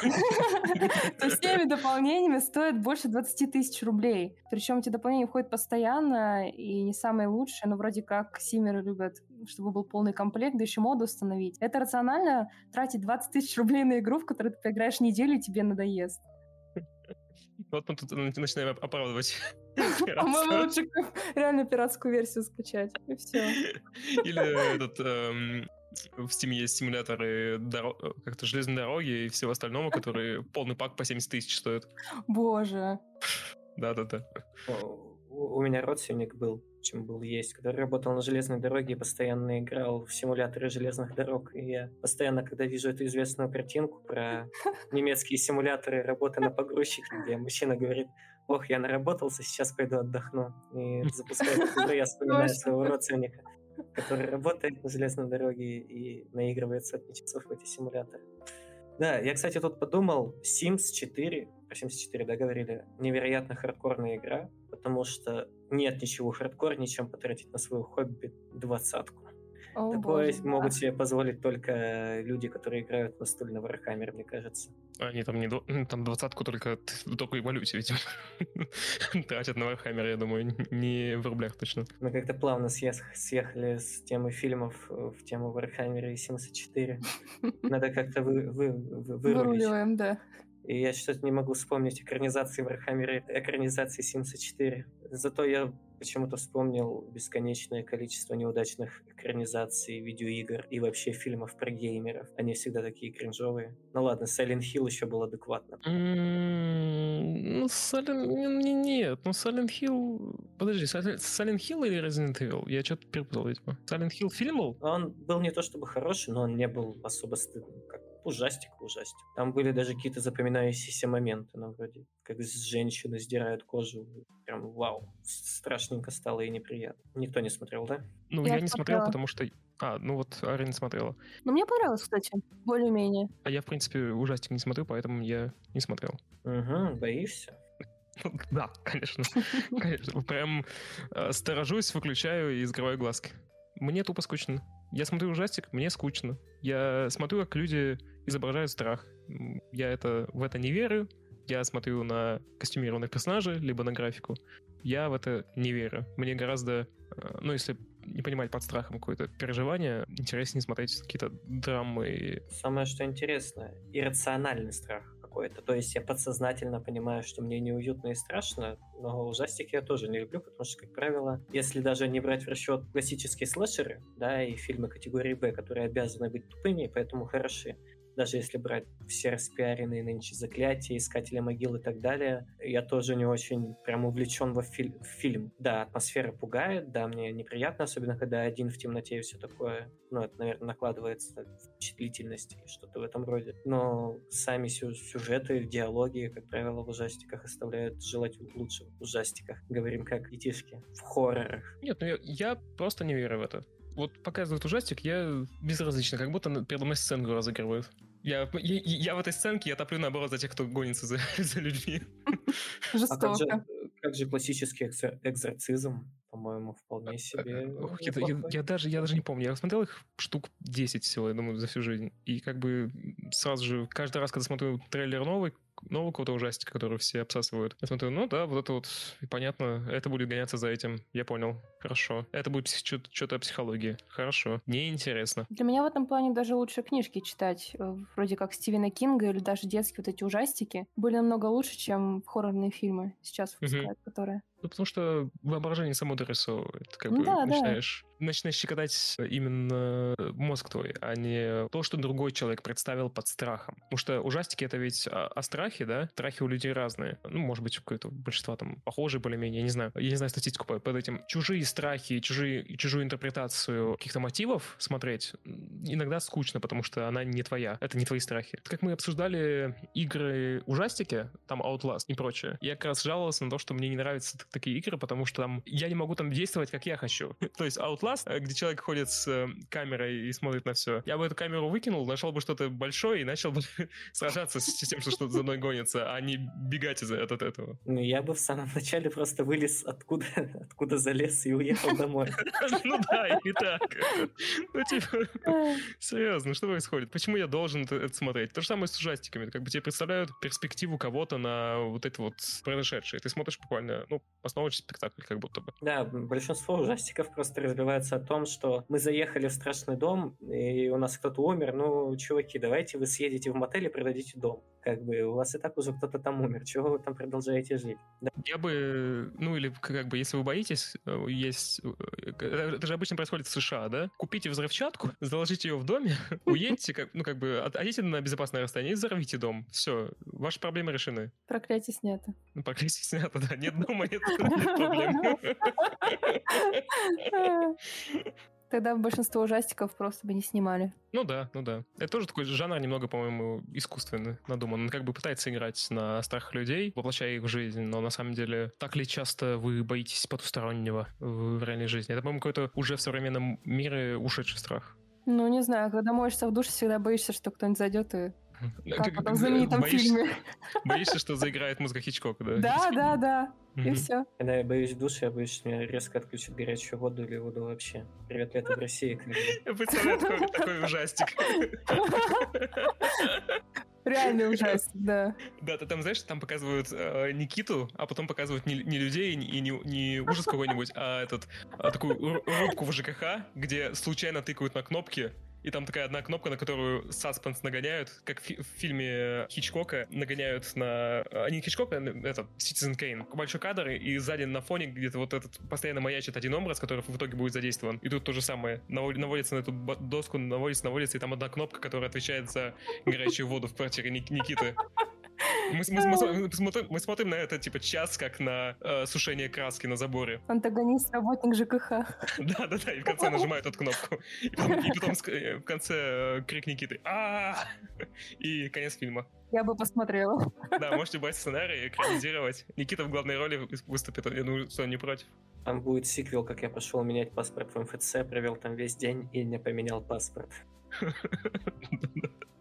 со всеми дополнениями стоит больше 20 тысяч рублей. Причем эти дополнения входят постоянно и не самые лучшие, но вроде как 7 костюмеры любят, чтобы был полный комплект, да еще моду установить. Это рационально тратить 20 тысяч рублей на игру, в которую ты поиграешь неделю, и тебе надоест. Вот мы тут э, начинаем оправдывать. А мы лучше реально пиратскую версию скачать, и все. Или этот эм, в Steam есть симуляторы дор... Э, как-то железной дороги и всего остального, которые полный пак по 70 тысяч стоят. Боже. Да-да-да. У меня родственник был чем был есть, который работал на железной дороге и постоянно играл в симуляторы железных дорог. И я постоянно, когда вижу эту известную картинку про немецкие симуляторы работы на погрузчике, где мужчина говорит, ох, я наработался, сейчас пойду отдохну. И запускает игру, я вспоминаю своего родственника, который работает на железной дороге и наигрывает сотни часов в эти симуляторы. Да, я, кстати, тут подумал, Sims 4, про Sims 4, да, говорили, невероятно хардкорная игра, потому что нет ничего хардкорнее, чем потратить на свое хобби двадцатку. О, Такое боже, могут да. себе позволить только люди, которые играют в настольный Warhammer, мне кажется. Они там не там двадцатку только в такой валюте, видимо, тратят на Warhammer, я думаю, не в рублях точно. Мы как-то плавно съехали с темы фильмов в тему Warhammer и Sims 4. Надо как-то вы, вы, вы, вырулить. Выруливаем, да. И я что-то не могу вспомнить экранизации Warhammer, экранизации Sims 4. Зато я почему-то вспомнил бесконечное количество неудачных экранизаций видеоигр и вообще фильмов про геймеров. Они всегда такие кринжовые. Ну ладно, Silent Hill еще был адекватно. Ну, Silent... Нет, ну Silent Hill... Подожди, Silent Hill или Resident Evil? Я что-то перепутал, видимо. Silent Hill фильм был? Он был не то чтобы хороший, но он не был особо стыдным, как ужастик, ужастик. Там были даже какие-то запоминающиеся моменты, ну, вроде как с женщины сдирают кожу. Прям вау, страшненько стало и неприятно. Никто не смотрел, да? Ну, я, я не смотрел, потому что... А, ну вот Арина смотрела. Ну, мне понравилось, кстати, более-менее. А я, в принципе, ужастик не смотрю, поэтому я не смотрел. Угу, боишься? Да, конечно. Конечно. Прям э, сторожусь, выключаю и закрываю глазки. Мне тупо скучно. Я смотрю ужастик, мне скучно. Я смотрю, как люди изображают страх. Я это, в это не верю. Я смотрю на костюмированных персонажей, либо на графику. Я в это не верю. Мне гораздо, э, ну, если не понимать под страхом какое-то переживание, интереснее смотреть какие-то драмы. Самое, что интересно, иррациональный страх какой-то. То есть я подсознательно понимаю, что мне неуютно и страшно, но ужастики я тоже не люблю, потому что, как правило, если даже не брать в расчет классические слэшеры, да, и фильмы категории Б, которые обязаны быть тупыми, поэтому хороши, даже если брать все распиаренные нынче заклятия, искатели могил и так далее, я тоже не очень прям увлечен во фильм. в фильм. Да, атмосфера пугает, да, мне неприятно, особенно когда один в темноте и все такое. Ну, это, наверное, накладывается впечатлительность и что-то в этом роде. Но сами сюжеты, диалоги, как правило, в ужастиках оставляют желать лучше в ужастиках. Говорим как детишки. В хоррорах. Нет, ну я, я просто не верю в это вот показывают ужастик, я безразлично, как будто передо мной сценку разыгрывают. Я, я, я в этой сценке, я топлю, наоборот, за тех, кто гонится за, за людьми. Жестоко. А как, же, как же классический экзорцизм? По-моему, вполне себе. Ох, я, я, я, даже, я даже не помню. Я смотрел их штук 10 всего, я думаю, за всю жизнь. И как бы сразу же, каждый раз, когда смотрю трейлер новый, нового какого-то ужастика, который все обсасывают. Я смотрю, ну да, вот это вот, понятно, это будет гоняться за этим. Я понял. Хорошо. Это будет что-то о психологии. Хорошо. Мне интересно. Для меня в этом плане даже лучше книжки читать. Э, вроде как Стивена Кинга или даже детские вот эти ужастики были намного лучше, чем хоррорные фильмы сейчас выпускают, угу. которые. Ну, потому что воображение само дорисовывает. Как бы да, начинаешь, да. Начинаешь щекотать именно мозг твой, а не то, что другой человек представил под страхом. Потому что ужастики — это ведь о, о страхе, да? Страхи у людей разные. Ну, может быть, какое-то большинство там похожие более-менее, я не знаю. Я не знаю статистику под, под этим. Чужие страхи, чужие, чужую интерпретацию каких-то мотивов смотреть иногда скучно, потому что она не твоя. Это не твои страхи. Как мы обсуждали игры ужастики, там Outlast и прочее, я как раз жаловался на то, что мне не нравится такие игры, потому что там я не могу там действовать, как я хочу. То есть Outlast, э, где человек ходит с э, камерой и смотрит на все. Я бы эту камеру выкинул, нашел бы что-то большое и начал бы сражаться с тем, что что-то за мной гонится, а не бегать из-за от этого. Ну, я бы в самом начале просто вылез откуда, откуда залез и уехал домой. Ну да, и так. Ну, типа, серьезно, что происходит? Почему я должен это смотреть? То же самое с ужастиками. Как бы тебе представляют перспективу кого-то на вот это вот произошедшее. Ты смотришь буквально, ну, постановочный спектакль, как будто бы. Да, большинство ужастиков просто разбивается о том, что мы заехали в страшный дом, и у нас кто-то умер, ну, чуваки, давайте вы съедете в мотель и продадите дом. Как бы у вас и так уже кто-то там умер, чего вы там продолжаете жить? Да. Я бы, ну, или как бы, если вы боитесь, э, есть... Э, это же обычно происходит в США, да? Купите взрывчатку, заложите ее в доме, уедьте, как, ну, как бы, отойдите на безопасное расстояние и взорвите дом. Все, ваши проблемы решены. Проклятие снято. Ну, проклятие снято, да. Нет дома, нет проблем. Тогда большинство ужастиков просто бы не снимали. Ну да, ну да. Это тоже такой жанр немного, по-моему, искусственный, надуман. Он как бы пытается играть на страхах людей, воплощая их в жизнь, но на самом деле так ли часто вы боитесь потустороннего в реальной жизни? Это, по-моему, какой-то уже в современном мире ушедший страх. Ну, не знаю, когда моешься в душе, всегда боишься, что кто-нибудь зайдет и как в знаменитом боишься, фильме. Боишься, что заиграет музыка Хичкока, да? Да, да, да. И все. Когда я боюсь в душе, я боюсь, что меня резко отключат горячую воду или воду вообще. Привет, лето в России. Я представляю такой, такой ужастик. Реальный ужастик, да. Да, ты там, знаешь, там показывают э, Никиту, а потом показывают не, не людей и не, не ужас какой-нибудь, а этот а, такую рубку в ЖКХ, где случайно тыкают на кнопки, и там такая одна кнопка, на которую саспенс нагоняют, как в, в фильме Хичкока нагоняют на... А, не Хичкока, а это Citizen Kane. Большой кадр, и сзади на фоне где-то вот этот постоянно маячит один образ, который в итоге будет задействован. И тут то же самое. Наводится на эту доску, наводится, наводится, и там одна кнопка, которая отвечает за горячую воду в квартире Никиты. Мы, мы, мы, смотрим, мы смотрим на это, типа, час, как на э, сушение краски на заборе. Антагонист, работник ЖКХ. Да-да-да, и в конце нажимает эту кнопку. И потом, и потом э, в конце э, крик Никиты а И конец фильма. Я бы посмотрела. Да, можете брать сценарий, экранизировать. Никита в главной роли выступит, я думаю, что он не против. Там будет сиквел, как я пошел менять паспорт в МФЦ, провел там весь день и не поменял паспорт.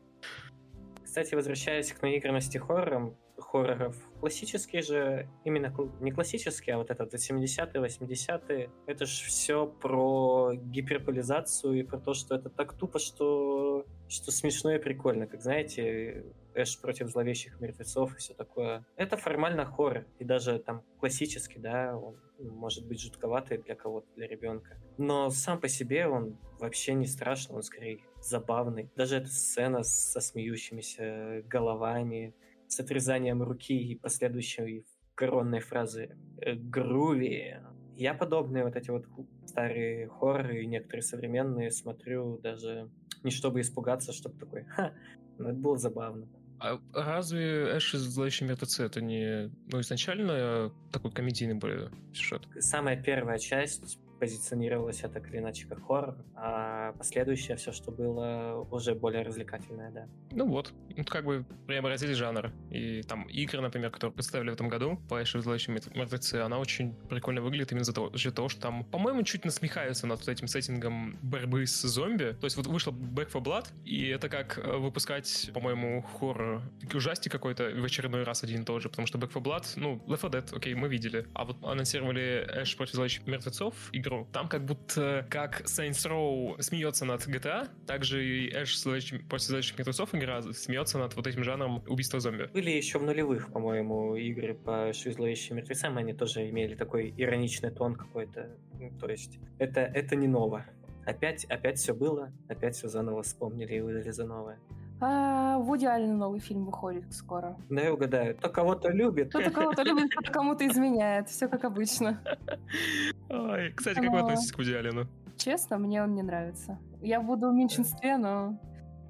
Кстати, возвращаясь к наигранности хоррором, хорроров, классические же, именно не классические, а вот этот 70-е, 80-е, это же все про гиперполизацию и про то, что это так тупо, что, что смешно и прикольно. Как знаете, Эш против зловещих мертвецов и все такое. Это формально хоррор, и даже там классический, да, он может быть жутковатый для кого-то, для ребенка. Но сам по себе он вообще не страшный, он скорее забавный. Даже эта сцена со смеющимися головами, с отрезанием руки и последующей коронной фразы э, «груви». Я подобные вот эти вот старые хорроры и некоторые современные смотрю даже не чтобы испугаться, чтобы такой «ха», но это было забавно. А разве Эш из «Зловещие мертвецы» это не ну, изначально такой комедийный более сюжет? Самая первая часть позиционировалось это так или иначе как хоррор, а последующее все, что было, уже более развлекательное, да. Ну вот, ну, как бы преобразили жанр. И там игры, например, которые представили в этом году, Эш и мертвецы, она очень прикольно выглядит именно за того, за того, что там, по-моему, чуть насмехаются над этим сеттингом борьбы с зомби. То есть вот вышел Back 4 Blood, и это как э, выпускать, по-моему, хоррор, ужастик какой-то в очередной раз один и тот же, потому что Back 4 Blood, ну, Left 4 Dead, окей, мы видели. А вот анонсировали Эш против зловещих мертвецов, игру игру. Там как будто как Saints Row смеется над GTA, также и Эш после зловещих мертвецов игра смеется над вот этим жанром убийства зомби. Были еще в нулевых, по-моему, игры по зловещим мертвецам, они тоже имели такой ироничный тон какой-то. Ну, то есть это, это не ново. Опять, опять все было, опять все заново вспомнили и выдали за новое. А, Вуди Аллен новый фильм выходит скоро. Да, я угадаю. Кто кого-то любит. Кто-то кого-то любит, кто кому-то изменяет. Все как обычно. Ой, кстати, как вы относитесь к Вуди Аллену? Честно, мне он не нравится. Я буду в меньшинстве, но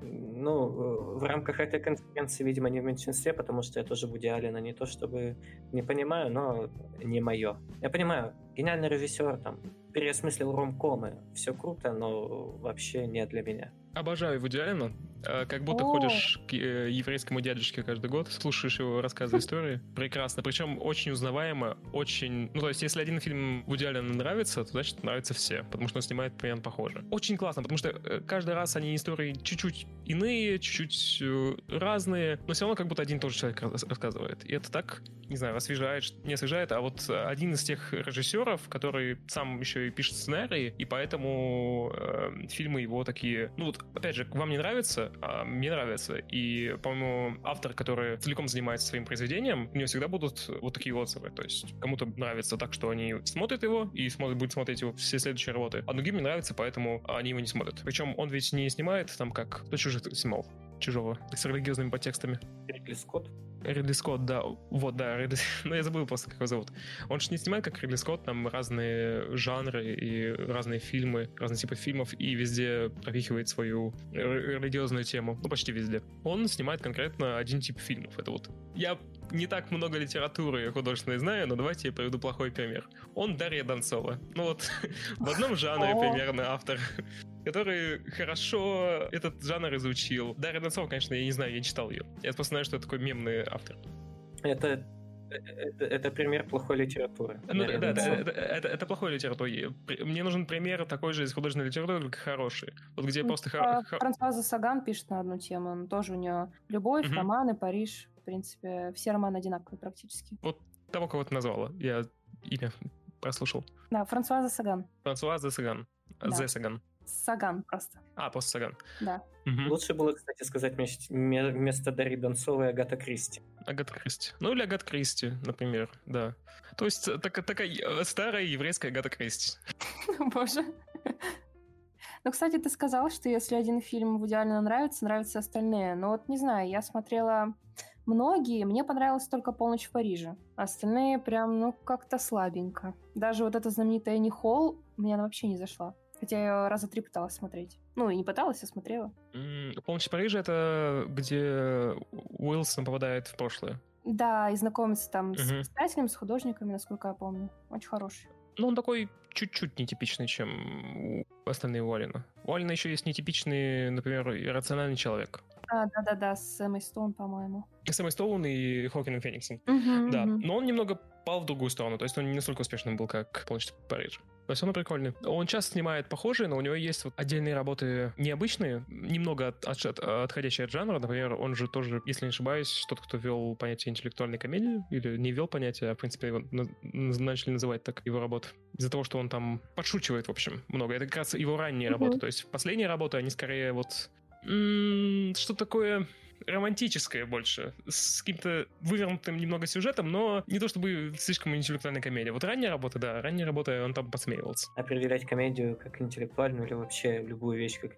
ну, э, в рамках этой конференции, видимо, не в меньшинстве, потому что я тоже Вуди Аллена не то чтобы не понимаю, но не мое. Я понимаю, гениальный режиссер, там, переосмыслил ромкомы, все круто, но вообще не для меня. Обожаю Вуди Аллена. А, как будто О! ходишь к э, еврейскому дядюшке каждый год, слушаешь его рассказы истории. Прекрасно. Причем очень узнаваемо, очень... Ну, то есть, если один фильм Вуди Аллена нравится, то значит нравятся все, потому что он снимает примерно похоже. Очень классно, потому что э, каждый раз они истории чуть-чуть иные, чуть-чуть э, разные, но все равно как будто один и тот же человек рассказывает. И это так, не знаю, освежает, не освежает, а вот один из тех режиссеров, который сам еще и пишет сценарии, и поэтому э, фильмы его такие... Ну, вот, опять же, вам не нравится, мне нравится. И, по-моему, автор, который целиком занимается своим произведением, у него всегда будут вот такие отзывы. То есть кому-то нравится так, что они смотрят его и смотрят, будут смотреть его все следующие работы. А другим не нравится, поэтому они его не смотрят. Причем он ведь не снимает там как... Кто чужих снимал? Чужого. С религиозными подтекстами. Ридли Скотт? Ридли Скотт, да. Вот, да, Ридли... Ну, я забыл просто, как его зовут. Он же не снимает, как Ридли Скотт, там разные жанры и разные фильмы, разные типы фильмов, и везде пропихивает свою религиозную тему. Ну, почти везде. Он снимает конкретно один тип фильмов. Это вот... Я не так много литературы художественной знаю, но давайте я приведу плохой пример. Он Дарья Донцова. Ну вот, в одном жанре примерно автор который хорошо этот жанр изучил. Дарья Донцова, конечно, я не знаю, я не читал ее. Я просто знаю, что это такой мемный автор. Это это, это пример плохой литературы. Ну, да, да, это, это, это, это плохой литература. Мне нужен пример такой же из художественной литературы, только хороший. Вот где ну, просто... А, Франсуаза Саган пишет на одну тему. Он тоже у нее «Любовь», угу. романы, Париж. В принципе, все романы одинаковые практически. Вот того, кого ты назвала. Я имя прослушал. Да, Франсуаза Саган. Франсуаза Саган. Да. Зе Саган. Саган просто. А, просто Саган. Да. Угу. Лучше было, кстати, сказать вместо Дарьи Донцовой Агата Кристи. Агата Кристи. Ну или Агата Кристи, например, да. То есть э, так, такая э, старая еврейская Агата Кристи. Боже. Ну, кстати, ты сказал, что если один фильм в идеально нравится, нравятся остальные. Но вот не знаю, я смотрела многие, мне понравилась только «Полночь в Париже». Остальные прям, ну, как-то слабенько. Даже вот эта знаменитая «Не Холл» мне она вообще не зашла. Хотя я раза три пыталась смотреть. Ну, и не пыталась, а смотрела. «Полночь в Париже» — это где Уилсон попадает в прошлое. Да, и знакомится там uh-huh. с писателями, с художниками, насколько я помню. Очень хороший. Ну, он такой чуть-чуть нетипичный, чем остальные Уоллина. У Уоллина еще есть нетипичный, например, иррациональный человек. А, да-да-да, с Эммой Стоун, по-моему. С Эммой Стоун и Хокином Фениксом. Uh-huh, да, uh-huh. но он немного пал в другую сторону, то есть он не настолько успешным был, как «Полночь в Париже». Но все равно прикольный. Он часто снимает похожие, но у него есть вот отдельные работы необычные, немного от, от, отходящие от жанра. Например, он же тоже, если не ошибаюсь, тот, кто вел понятие интеллектуальной комедии, или не вел понятие, а, в принципе, его начали называть так его работы. Из-за того, что он там подшучивает, в общем, много. Это как раз его ранние mm-hmm. работы. То есть последние работы, они скорее вот что такое романтическое больше, с каким-то вывернутым немного сюжетом, но не то чтобы слишком интеллектуальная комедия. Вот ранняя работа, да, ранняя работа, он там подсмеивался. Определять комедию как интеллектуальную или вообще любую вещь как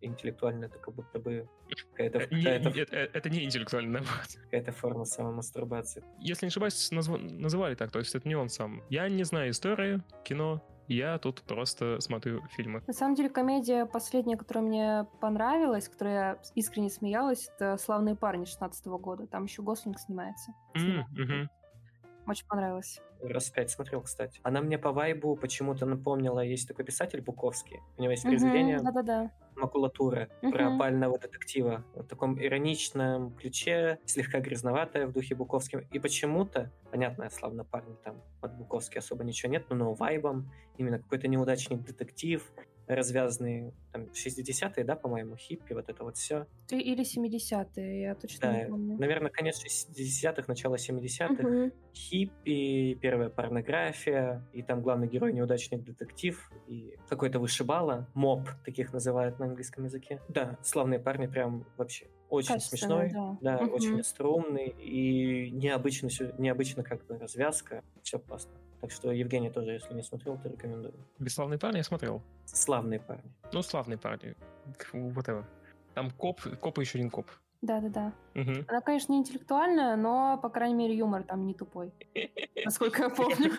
интеллектуальную, это как будто бы какая-то... Не, какая-то... Это, это не интеллектуальная Какая-то форма самомастурбации. Если не ошибаюсь, назв... называли так, то есть это не он сам. Я не знаю истории, кино, я тут просто смотрю фильмы. На самом деле, комедия последняя, которая мне понравилась, которая я искренне смеялась, это «Славные парни» 16 года. Там еще Гослинг снимается. Mm-hmm. Очень понравилось. Раз пять смотрел, кстати. Она мне по вайбу почему-то напомнила, есть такой писатель Буковский. У него есть произведение. Mm-hmm, да-да-да макулатура uh-huh. про опального детектива в таком ироничном ключе, слегка грязноватая в духе Буковским. И почему-то, понятно, я славно парень там от Буковски особо ничего нет, но, но вайбом, именно какой-то неудачник детектив, развязанные, там, 60-е, да, по-моему, хиппи, вот это вот все. Или 70-е, я точно да, не помню. Наверное, конец 60-х, начало 70-х. Угу. Хиппи, первая порнография, и там главный герой неудачный детектив, и какой-то вышибала, моб, таких называют на английском языке. Да, славные парни прям вообще очень смешной, да, да угу. очень струнный и необычно, необычно как бы развязка, все классно. Так что Евгений тоже, если не смотрел, то рекомендую. Бесславные парни я смотрел. Славные парни. Ну, славные парни. Whatever. Там коп, коп и еще один коп. Да-да-да. Угу. Она, конечно, не интеллектуальная, но, по крайней мере, юмор там не тупой. Насколько я помню.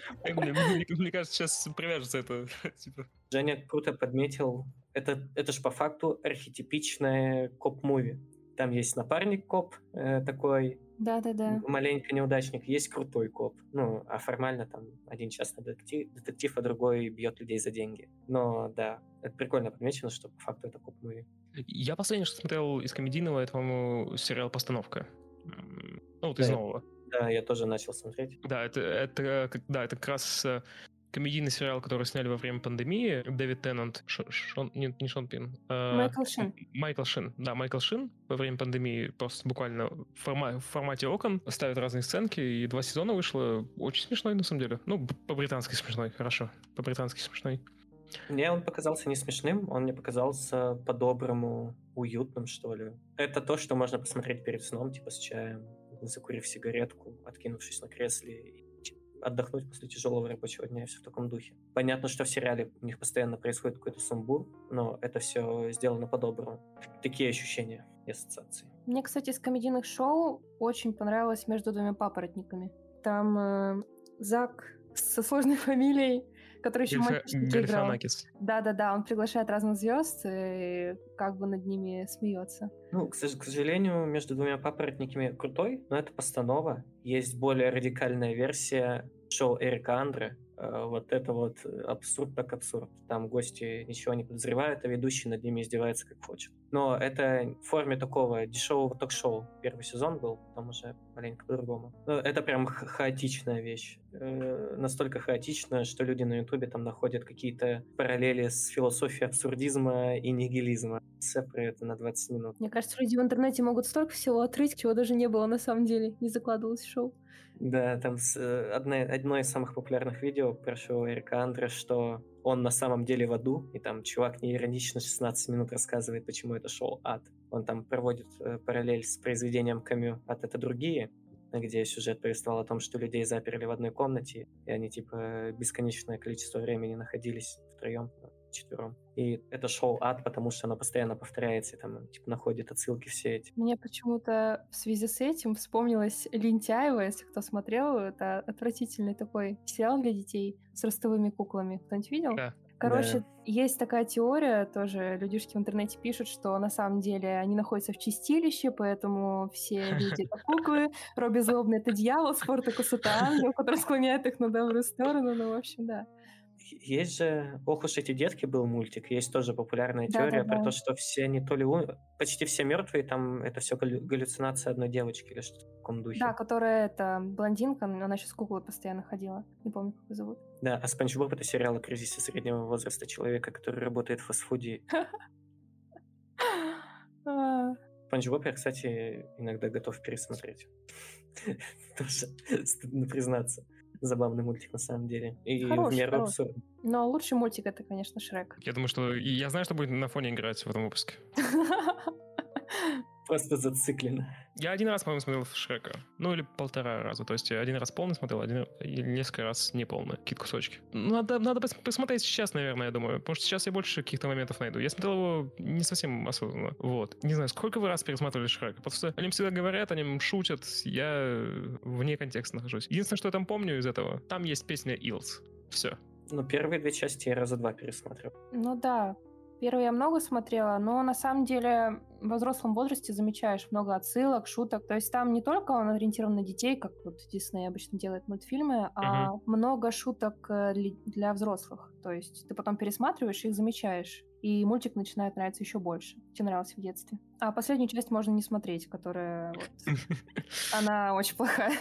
Мне кажется, сейчас привяжется это. Типа. Женя круто подметил. Это, это же по факту архетипичное коп-муви. Там есть напарник коп э, такой, да-да-да. маленький неудачник, есть крутой коп. Ну, а формально там один частный детектив, детектив, а другой бьет людей за деньги. Но да, это прикольно подмечено, что по факту это коп-муви. Я последнее, что смотрел из комедийного, это, по-моему, сериал «Постановка». Ну, вот из да, нового. Да, я тоже начал смотреть. Да, это, это, да, это как раз э, комедийный сериал, который сняли во время пандемии. Дэвид Теннант, Шон, нет, не Шон Пин. Э, Майкл Шин. Майкл Шин, да, Майкл Шин во время пандемии просто буквально в, форма, в формате окон ставят разные сценки, и два сезона вышло. Очень смешной, на самом деле. Ну, по-британски смешной, хорошо. По-британски смешной. Мне он показался не смешным, он мне показался по-доброму уютным, что ли. Это то, что можно посмотреть перед сном, типа с чаем, закурив сигаретку, откинувшись на кресле отдохнуть после тяжелого рабочего дня и все в таком духе. Понятно, что в сериале у них постоянно происходит какой-то сумбур, но это все сделано по-доброму. Такие ощущения и ассоциации. Мне, кстати, из комедийных шоу очень понравилось «Между двумя папоротниками». Там э, Зак со сложной фамилией, который еще Гальфа... играл. Да-да-да, он приглашает разных звезд и как бы над ними смеется. Ну, к, к сожалению, между двумя папоротниками крутой, но это постанова. Есть более радикальная версия шоу Эрика Андре, вот это вот э, абсурд так абсурд. Там гости ничего не подозревают, а ведущий над ними издевается как хочет. Но это в форме такого дешевого ток-шоу. Первый сезон был, там уже маленько по-другому. Но это прям ха- хаотичная вещь. Э, настолько хаотичная, что люди на ютубе там находят какие-то параллели с философией абсурдизма и нигилизма. Все про это на 20 минут. Мне кажется, люди в интернете могут столько всего отрыть, чего даже не было на самом деле, не закладывалось в шоу. Да, там с, э, одно, одно из самых популярных видео про шоу Эрика Андре, что он на самом деле в аду, и там чувак неиронично 16 минут рассказывает, почему это шоу ад. Он там проводит э, параллель с произведением Камю «Ад — это другие», где сюжет повествовал о том, что людей заперли в одной комнате, и они, типа, бесконечное количество времени находились втроем четвером. И это шоу ад, потому что оно постоянно повторяется, и там типа находит отсылки все эти. Мне почему-то в связи с этим вспомнилась Лентяева, если кто смотрел, это отвратительный такой сериал для детей с ростовыми куклами. Кто-нибудь видел? Да. Короче, да. есть такая теория, тоже людишки в интернете пишут, что на самом деле они находятся в чистилище, поэтому все люди это куклы, Робби Злобный это дьявол, Спортакус это ангел, который склоняет их на добрую сторону, ну, в общем, да. Есть же «Ох уж эти детки» был мультик, есть тоже популярная теория Да-да-да. про то, что все они то ли... У... Почти все мертвые, там это все галлюцинация одной девочки или что-то в таком духе. Да, которая это блондинка, она сейчас с куклой постоянно ходила. Не помню, как ее зовут. Да, а Спанч Боб — это сериал о кризисе среднего возраста человека, который работает в фастфуде. А. Спанч Боб я, кстати, иногда готов пересмотреть. Тоже стыдно признаться забавный мультик на самом деле. И хороший, в меру хороший. абсурд. Но лучший мультик это, конечно, Шрек. Я думаю, что... Я знаю, что будет на фоне играть в этом выпуске. Просто зациклено. Я один раз, по-моему, смотрел Шрека. Ну, или полтора раза. То есть один раз полный смотрел, один или несколько раз не полный. Какие-то кусочки. Надо, надо посмотреть сейчас, наверное, я думаю. Потому что сейчас я больше каких-то моментов найду. Я смотрел его не совсем осознанно. Вот. Не знаю, сколько вы раз пересматривали Шрека? Потому что о нем всегда говорят, о нем шутят. Я вне контекста нахожусь. Единственное, что я там помню из этого, там есть песня Илс. Все. Ну, первые две части я раза два пересмотрел. Ну да, Первый я много смотрела, но на самом деле в взрослом возрасте замечаешь много отсылок, шуток. То есть там не только он ориентирован на детей, как вот Дисней обычно делает мультфильмы, uh-huh. а много шуток э, для взрослых. То есть ты потом пересматриваешь и их замечаешь. И мультик начинает нравиться еще больше, чем нравился в детстве. А последнюю часть можно не смотреть, которая... Она очень плохая.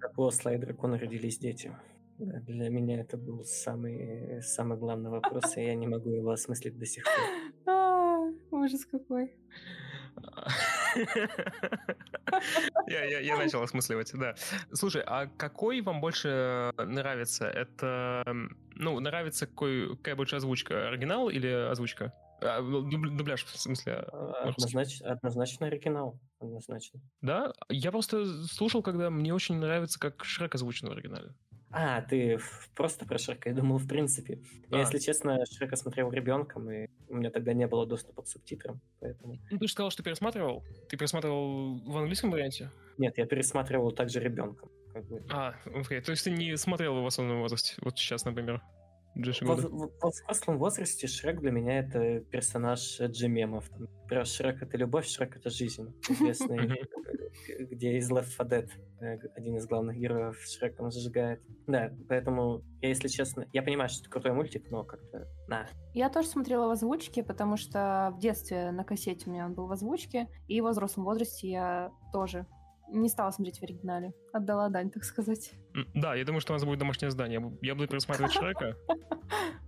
Как у Осла и дракона родились дети. Для меня это был самый, самый главный вопрос, и я не могу его осмыслить до сих пор. А, Ужас какой. Я, я, я начал осмысливать, да. Слушай, а какой вам больше нравится? Это, ну, нравится какой, какая больше озвучка? Оригинал или озвучка? А, ну, дубля- дубляж, в смысле. А. Однозначно, однозначно оригинал. Однозначно. Да? Я просто слушал, когда мне очень нравится, как Шрек озвучен в оригинале. А, ты просто про Шрека, я думал, в принципе. Я, А. если честно, Шрека смотрел ребенком, и у меня тогда не было доступа к субтитрам, поэтому... Ну, ты же сказал, что пересматривал. Ты пересматривал в английском варианте? Нет, я пересматривал также ребенком. Как бы. А, окей. То есть ты не смотрел его в основном возрасте? Вот сейчас, например. Джеши Во, года. в- во взрослом возрасте Шрек для меня это персонаж Джемемов. Там, Про Шрек это любовь, Шрек это жизнь. Известный, э, где из Left 4 Dead э, один из главных героев Шреком зажигает. Да, поэтому я, если честно, я понимаю, что это крутой мультик, но как-то на. Я тоже смотрела в озвучке, потому что в детстве на кассете у меня он был в озвучке, и в взрослом возрасте я тоже не стала смотреть в оригинале. Отдала дань, так сказать. Да, я думаю, что у нас будет домашнее задание. Я бу- Я буду пересматривать Шрека.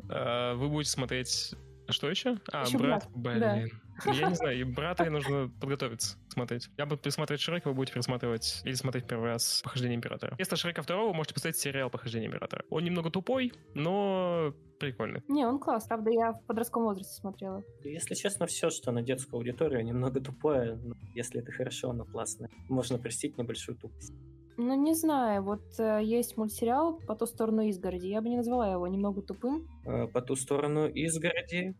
а Вы будете смотреть... Что еще? А, Ещё брат. брат, да. Блин. Я не знаю, и брата нужно подготовиться смотреть. Я буду пересматривать Шрека, вы будете пересматривать или смотреть первый раз «Похождение Императора». Вместо Шрека второго вы можете посмотреть сериал «Похождение Императора». Он немного тупой, но прикольный. Не, он класс. Правда, я в подростковом возрасте смотрела. Если честно, все, что на детскую аудиторию, немного тупое, но если это хорошо, оно классно. Можно простить небольшую тупость. Ну, не знаю, вот э, есть мультсериал «По ту сторону изгороди». Я бы не назвала его немного тупым. Э, По ту сторону изгороди.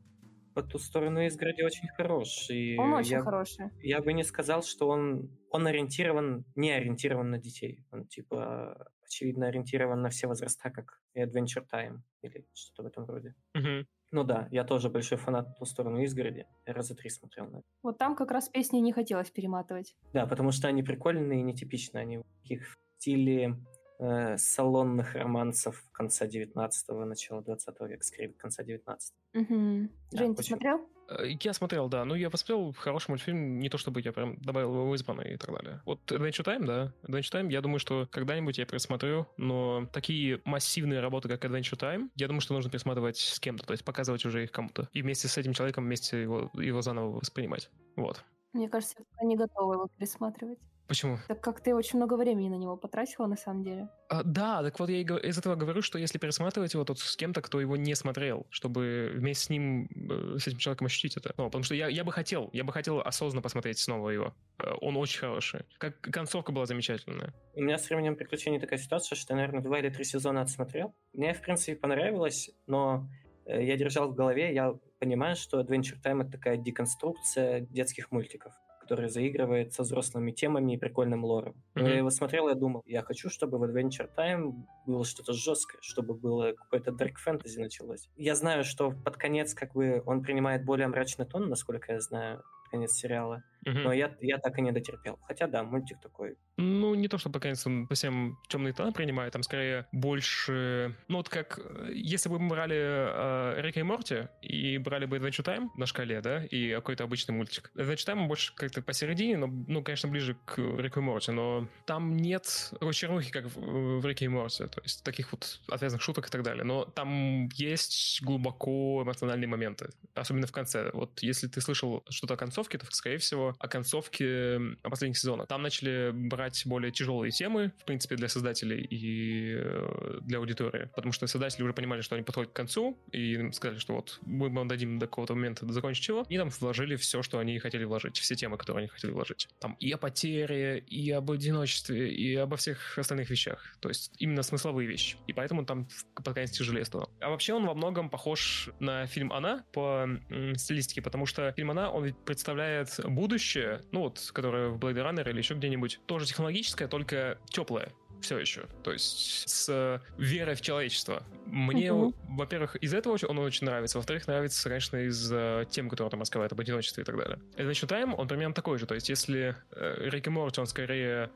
По ту сторону изгороди очень хорош. И Он очень я, хороший. я бы не сказал, что он, он ориентирован, не ориентирован на детей. Он, типа, очевидно, ориентирован на все возраста, как и Adventure Time или что-то в этом роде. Мгм. Ну да, я тоже большой фанат «По ту сторону изгороди». Я раза три смотрел на это. Вот там как раз песни не хотелось перематывать. Да, потому что они прикольные и нетипичные. Они в таких стиле э, салонных романсов конца 19-го, начала 20 века, скорее конца 19 Мгм. Да, Жень, ты очень. смотрел? Э, Я смотрел, да. Ну, я посмотрел хороший мультфильм, не то чтобы я прям добавил его в избранные и так далее. Вот Adventure Time, да. Adventure Time, я думаю, что когда-нибудь я пересмотрю, но такие массивные работы, как Adventure Time, я думаю, что нужно пересматривать с кем-то, то есть показывать уже их кому-то. И вместе с этим человеком вместе его, его заново воспринимать. Вот. Мне кажется, я пока не готова его пересматривать. Почему? Так как ты очень много времени на него потратила, на самом деле. А, да, так вот я из этого говорю, что если пересматривать его, то с кем-то, кто его не смотрел, чтобы вместе с ним, э, с этим человеком ощутить это. Ну, потому что я, я бы хотел, я бы хотел осознанно посмотреть снова его. Э, Он очень хороший. Как концовка была замечательная. У меня с временем приключений такая ситуация, что я, наверное, два или три сезона отсмотрел. Мне, в принципе, понравилось, но я держал в голове, я понимаю, что Adventure Time — это такая деконструкция детских мультиков которая заигрывает со взрослыми темами и прикольным лором. Мгм. я его смотрел и думал, я хочу, чтобы в Adventure Time было что-то жесткое, чтобы было какое-то dark fantasy началось. Я знаю, что под конец как бы он принимает более мрачный тон, насколько я знаю, конец сериала. Но я, я так и не дотерпел. Хотя да, мультик такой. Ну, не то, что пока он совсем темные тона принимает, там скорее больше... Ну, вот как... э, Если бы мы брали э, Рика и Морти и брали бы Adventure Time на шкале, да, и какой-то обычный мультик. Adventure Time больше как-то посередине, но, ну, конечно, ближе к Рику и Морти, но там нет такой чернухи, как в, в Рике и Морти, то есть таких вот отвязных шуток и так далее. Но там есть глубоко эмоциональные моменты, особенно в конце. Вот если ты слышал что-то о концовке, то, скорее всего, о концовке последних сезонов. Там начали брать более тяжелые темы, в принципе, для создателей и э, для аудитории. Потому что создатели уже понимали, что они подходят к концу, и сказали, что вот мы вам дадим до какого-то момента закончить его, и там вложили все, что они хотели вложить, все темы, которые они хотели вложить. Там и о потере, и об одиночестве, и обо всех остальных вещах. То есть именно смысловые вещи. И поэтому там под конец тяжелее стало. А вообще он во многом похож на фильм «Она» по стилистике, потому что фильм «Она», он представляет будущее, ну вот, которое в Blade Runner или еще где-нибудь, тоже технологическое, только теплое все еще. То есть с э, верой в человечество. Мне, Мгм. во-первых, из этого он очень нравится. Во-вторых, нравится, конечно, из э, тем, которые там раскрывают об одиночестве и так далее. Adventure Time, он примерно такой же. То есть если э, Рик и Морти, он скорее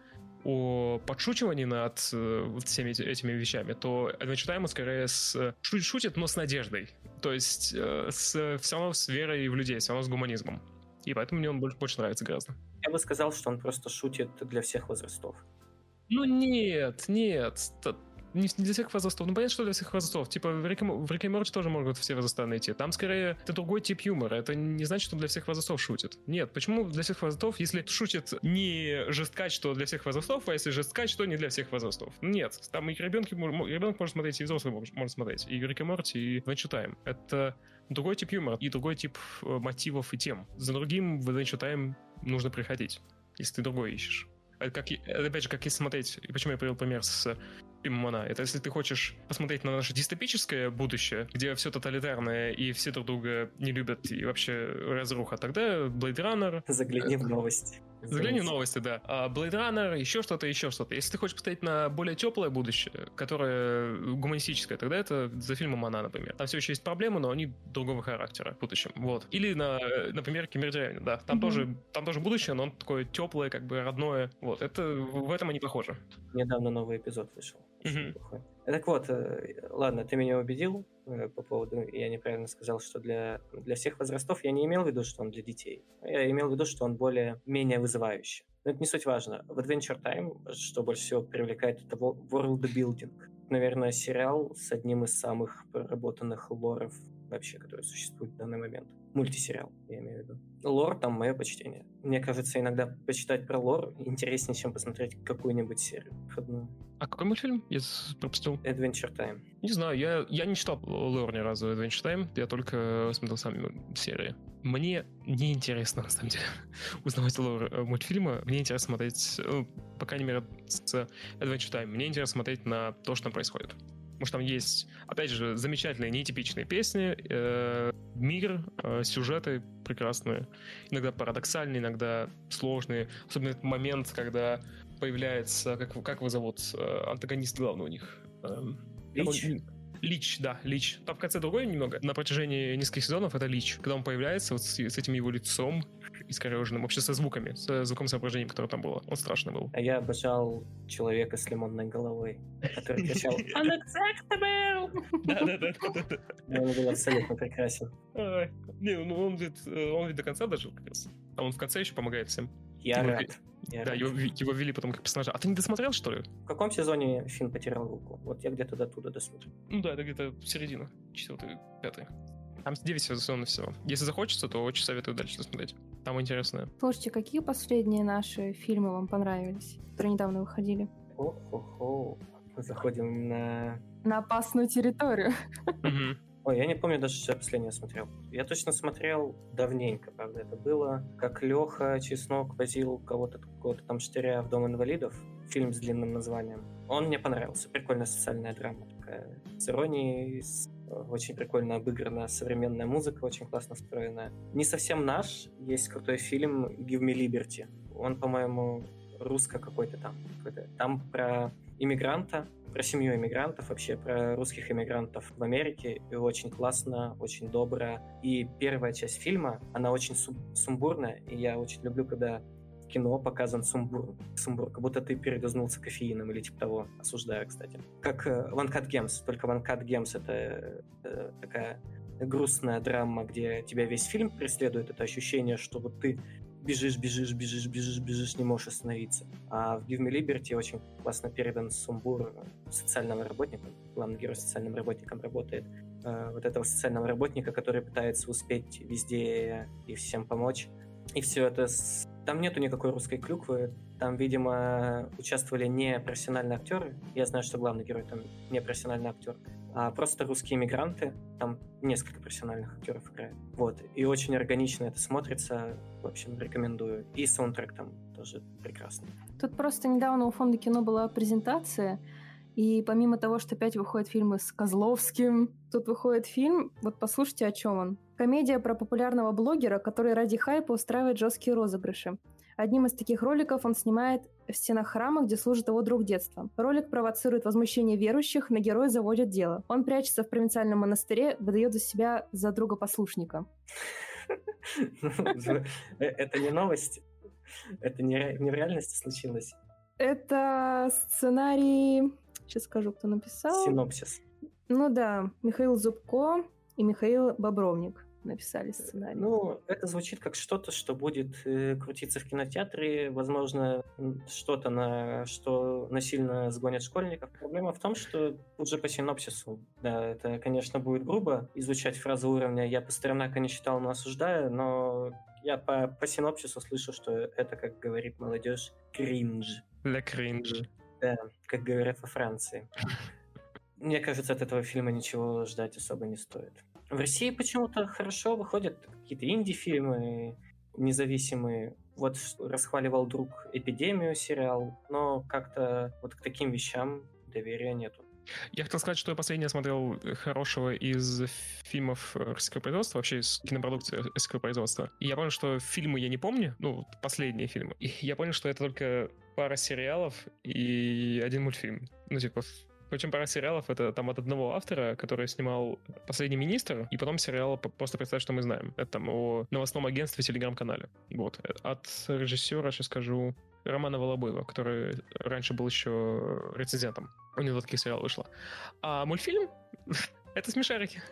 о подшучивании над э, всеми эти- этими вещами, то Adventure Time скорее с, э, шу- шутит, но с надеждой. То есть э, с, все равно с верой в людей, все равно с гуманизмом. И поэтому мне он больше, больше нравится гораздо. Я бы сказал, что он просто шутит для всех возрастов. Ну нет, нет, не, для всех возрастов. Ну, понятно, что для всех возрастов. Типа, в Рике, в Рике Морти тоже могут все возраста найти. Там, скорее, это другой тип юмора. Это не значит, что для всех возрастов шутит. Нет, почему для всех возрастов, если шутит не жесткач, что для всех возрастов, а если жесткач, что не для всех возрастов? Нет, там и ребенки, ребенок может смотреть, и взрослый может смотреть. И Рик и Морти, и Adventure Time. Это другой тип юмора и другой тип э, мотивов и тем. За другим в Adventure Time нужно приходить, если ты другой ищешь. Это как, опять же, как если смотреть, и почему я привел пример с Пиммона. Это если ты хочешь посмотреть на наше дистопическое будущее, где все тоталитарное и все друг друга не любят и вообще разруха, тогда Blade Runner... Загляни в новости. Загляни в новости, да. А Blade Runner, еще что-то, еще что-то. Если ты хочешь посмотреть на более теплое будущее, которое гуманистическое, тогда это за фильмом «Она», например. Там все еще есть проблемы, но они другого характера в будущем. Вот. Или, на, например, Киммердиане, да. Там, mm-hmm. тоже, там тоже будущее, но он такое теплое, как бы родное. Вот. Это, в этом они похожи. Недавно новый эпизод вышел. Mm-hmm. Так вот, э, ладно, ты меня убедил э, по поводу, я неправильно сказал, что для, для всех возрастов, я не имел в виду, что он для детей. Я имел в виду, что он более, менее вызывающий. Но это не суть важно. В Adventure Time, что больше всего привлекает, это world building. Наверное, сериал с одним из самых проработанных лоров вообще, который существует в данный момент. Мультисериал, я имею в виду. Лор там мое почтение. Мне кажется, иногда почитать про лор интереснее, чем посмотреть какую-нибудь серию входную. А какой мультфильм? Я пропустил. Adventure Time. Не знаю, я, я не читал лор ни разу Adventure Time, я только смотрел сами серии. Мне не интересно, на самом деле, узнавать лор э, мультфильма. Мне интересно смотреть, ну, по крайней мере, с Adventure Time. Мне интересно смотреть на то, что там происходит. Потому что там есть, опять же, замечательные, нетипичные песни, э, мир, э, сюжеты прекрасные, иногда парадоксальные, иногда сложные. Особенно этот момент, когда появляется, как, как его зовут, э, антагонист главный у них. Э, Лич? Лич, да, Лич. Там в конце другой немного. На протяжении нескольких сезонов это Лич. Когда он появляется вот с, с этим его лицом искореженным, вообще со звуками, с звукоизображением, которое там было. Он страшный был. А я обожал человека с лимонной головой, который кричал Unacceptable! Да-да-да. Он был абсолютно прекрасен. Не, ну он ведь, он ведь до конца дожил как раз. А он в конце еще помогает всем. Я рад. Я да, его, его ввели потом как персонажа. А ты не досмотрел, что ли? В каком сезоне Финн потерял руку? Вот я где-то до туда досмотрел. Ну да, это где-то середина. Четвертый, пятый. Там 9 сезонов всего. Если захочется, то очень советую дальше досмотреть. Там интересно. Слушайте, какие последние наши фильмы вам понравились, которые недавно выходили? О-хо-хо. Заходим на... На опасную территорию. Ой, я не помню даже, что я последнее смотрел. Я точно смотрел давненько, правда, это было. Как Леха Чеснок возил кого-то, какого-то там штыря в Дом инвалидов. Фильм с длинным названием. Он мне понравился. Прикольная социальная драма такая. С иронией, с очень прикольно обыграна современная музыка, очень классно встроенная. Не совсем наш. Есть крутой фильм «Give me Liberty». Он, по-моему, русско какой-то там. Какой там про иммигранта, про семью иммигрантов, вообще про русских иммигрантов в Америке. И очень классно, очень добро. И первая часть фильма, она очень сумбурная, и я очень люблю, когда кино показан сумбур. Сумбур, как будто ты передознулся кофеином или типа того. Осуждаю, кстати. Как э, One Cut Games, только One Cut Games это э, такая грустная драма, где тебя весь фильм преследует, это ощущение, что вот ты бежишь, бежишь, бежишь, бежишь, бежишь, не можешь остановиться. А в Give Me Liberty очень классно передан сумбур социального работника. Главный герой социальным работником работает. Э, вот этого социального работника, который пытается успеть везде и всем помочь. И все это... Там нету никакой русской клюквы. Там, видимо, участвовали не профессиональные актеры. Я знаю, что главный герой там не профессиональный актер а просто русские мигранты. Там несколько профессиональных актеров играет. Вот. И очень органично это смотрится. В общем, рекомендую. И саундтрек там тоже прекрасный. Тут просто недавно у фонда кино была презентация, и помимо того, что опять выходят фильмы с Козловским, тут выходит фильм, вот послушайте, о чем он. Комедия про популярного блогера, который ради хайпа устраивает жесткие розыгрыши. Одним из таких роликов он снимает в стенах храма, где служит его друг детства. Ролик провоцирует возмущение верующих, на героя заводят дело. Он прячется в провинциальном монастыре, выдает за себя за друга послушника. Это не новость. Это не, не в реальности случилось. Это сценарий... Сейчас скажу, кто написал. Синопсис. Ну да, Михаил Зубко и Михаил Бобровник. Написали сценарий. Ну, это звучит как что-то, что будет э, крутиться в кинотеатре, возможно, что-то, на что насильно сгонят школьников. Проблема в том, что уже по синопсису, да, это, конечно, будет грубо изучать фразу уровня «я Пастернака не читал, но осуждаю», но я по, по синопсису слышу, что это, как говорит молодежь, кринж. Для кринжа. Да, как говорят во Франции. Мне кажется, от этого фильма ничего ждать особо не стоит. В России почему-то хорошо выходят какие-то инди-фильмы независимые. Вот расхваливал друг «Эпидемию» сериал, но как-то вот к таким вещам доверия нету. Я хотел сказать, что я последнее смотрел хорошего из фильмов российского производства, вообще из кинопродукции российского производства. И я понял, что фильмы я не помню, ну, последние фильмы. И я понял, что это только пара сериалов и один мультфильм. Ну, типа, причем пара сериалов это там от одного автора, который снимал «Последний министр», и потом сериал «Просто представь, что мы знаем». Это там о новостном агентстве телеграм-канале. Вот. От режиссера, сейчас скажу, Романа Волобоева, который раньше был еще рецензентом. У него таких сериал вышло. А мультфильм это смешарики.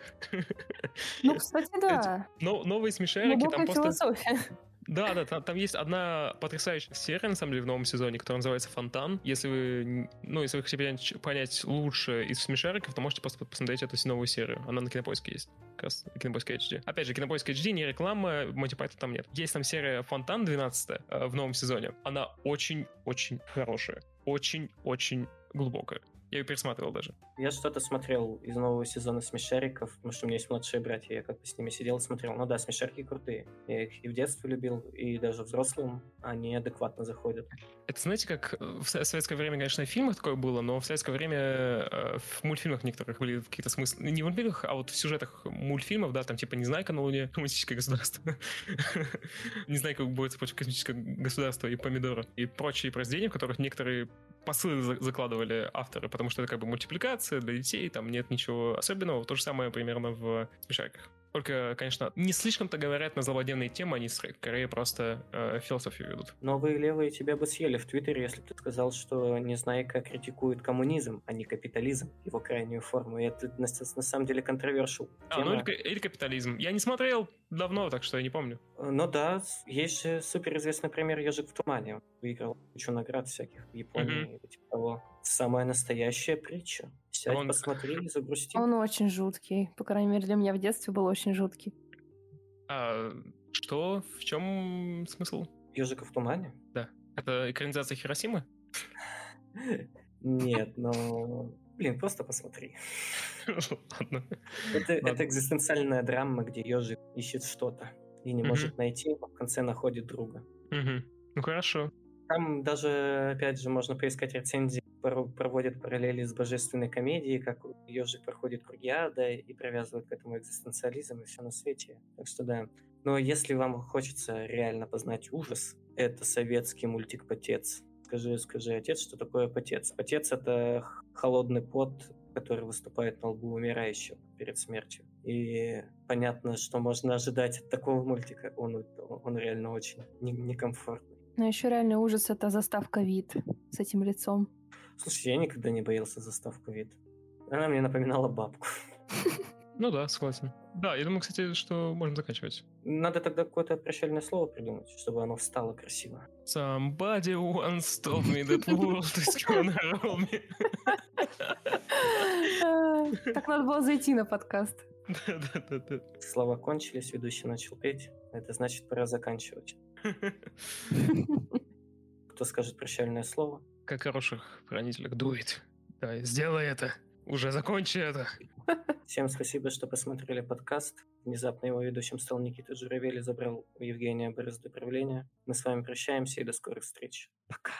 Ну, кстати, да. Но, новые смешарики там просто... философия. Да, да, там, там есть одна потрясающая серия, на самом деле, в новом сезоне, которая называется «Фонтан». Если вы, ну, если вы хотите понять, понять лучше из смешариков, то можете просто посмотреть эту новую серию. Она на Кинопоиске есть. Как раз на Кинопоиске HD. Опять же, Кинопоиск HD, не реклама, Пайтон там нет. Есть там серия «Фонтан» 12 э, в новом сезоне. Она очень-очень хорошая. Очень-очень глубокая. Я ее пересматривал даже. Я что-то смотрел из нового сезона «Смешариков», потому что у меня есть младшие братья, я как-то с ними сидел и смотрел. Ну да, «Смешарики» крутые. Я их и в детстве любил, и даже взрослым они адекватно заходят. Это знаете, как в советское время, конечно, в фильмах такое было, но в советское время э, в мультфильмах некоторых были какие-то смыслы. Не в мультфильмах, а вот в сюжетах мультфильмов, да, там типа «Незнайка на Луне», «Коммунистическое государство», «Незнайка борется против космического государства» и «Помидора» и прочие произведения, в которых некоторые посылы закладывали авторы, потому что это как бы мультипликация для детей, там нет ничего особенного. То же самое примерно в смешариках. Только, конечно, не слишком-то говорят на злободневные темы, они скорее просто э, философию ведут. Новые левые тебя бы съели в Твиттере, если бы ты сказал, что Незнайка критикует коммунизм, а не капитализм, его крайнюю форму. И это на, на самом деле контровершил. А, ну или, или капитализм. Я не смотрел давно, так что я не помню. Ну да, есть же суперизвестный пример «Ежик в тумане». Выиграл кучу наград всяких в Японии mm-hmm. типа того. Самая настоящая притча. Сядь, он... посмотри загрусти. Он очень жуткий. По крайней мере, для меня в детстве был очень жуткий. А что? В чем смысл? Ежика в тумане? Да. Это экранизация Хиросимы? Нет, но... Блин, просто посмотри. Ладно. Это, это экзистенциальная драма, где ежик ищет что-то и не может найти, а в конце находит друга. Ну хорошо. Там даже, опять же, можно поискать рецензии, проводят параллели с божественной комедией, как ежик проходит круги ада и привязывают к этому экзистенциализм и все на свете. Так что да. Но если вам хочется реально познать ужас, это советский мультик «Потец». Скажи, скажи, отец, что такое потец? Потец — это холодный пот, который выступает на лбу умирающего перед смертью. И понятно, что можно ожидать от такого мультика. Он, он реально очень некомфортный. Но еще реальный ужас — это заставка вид с этим лицом. Слушай, я никогда не боялся заставку вид. Она мне напоминала бабку. Ну да, согласен. Да, я думаю, кстати, что можем заканчивать. Надо тогда какое-то прощальное слово придумать, чтобы оно встало красиво. Somebody once told me that world is gonna roll me. Так надо было зайти на подкаст. Да-да-да. Слова кончились, ведущий начал петь. Это значит, пора заканчивать. Кто скажет прощальное слово? Как хороших хранителях дует. Давай, сделай это. Уже закончи это. Всем спасибо, что посмотрели подкаст. Внезапно его ведущим стал Никита Журавель и забрал у Евгения борозды правления. Мы с вами прощаемся и до скорых встреч. Пока.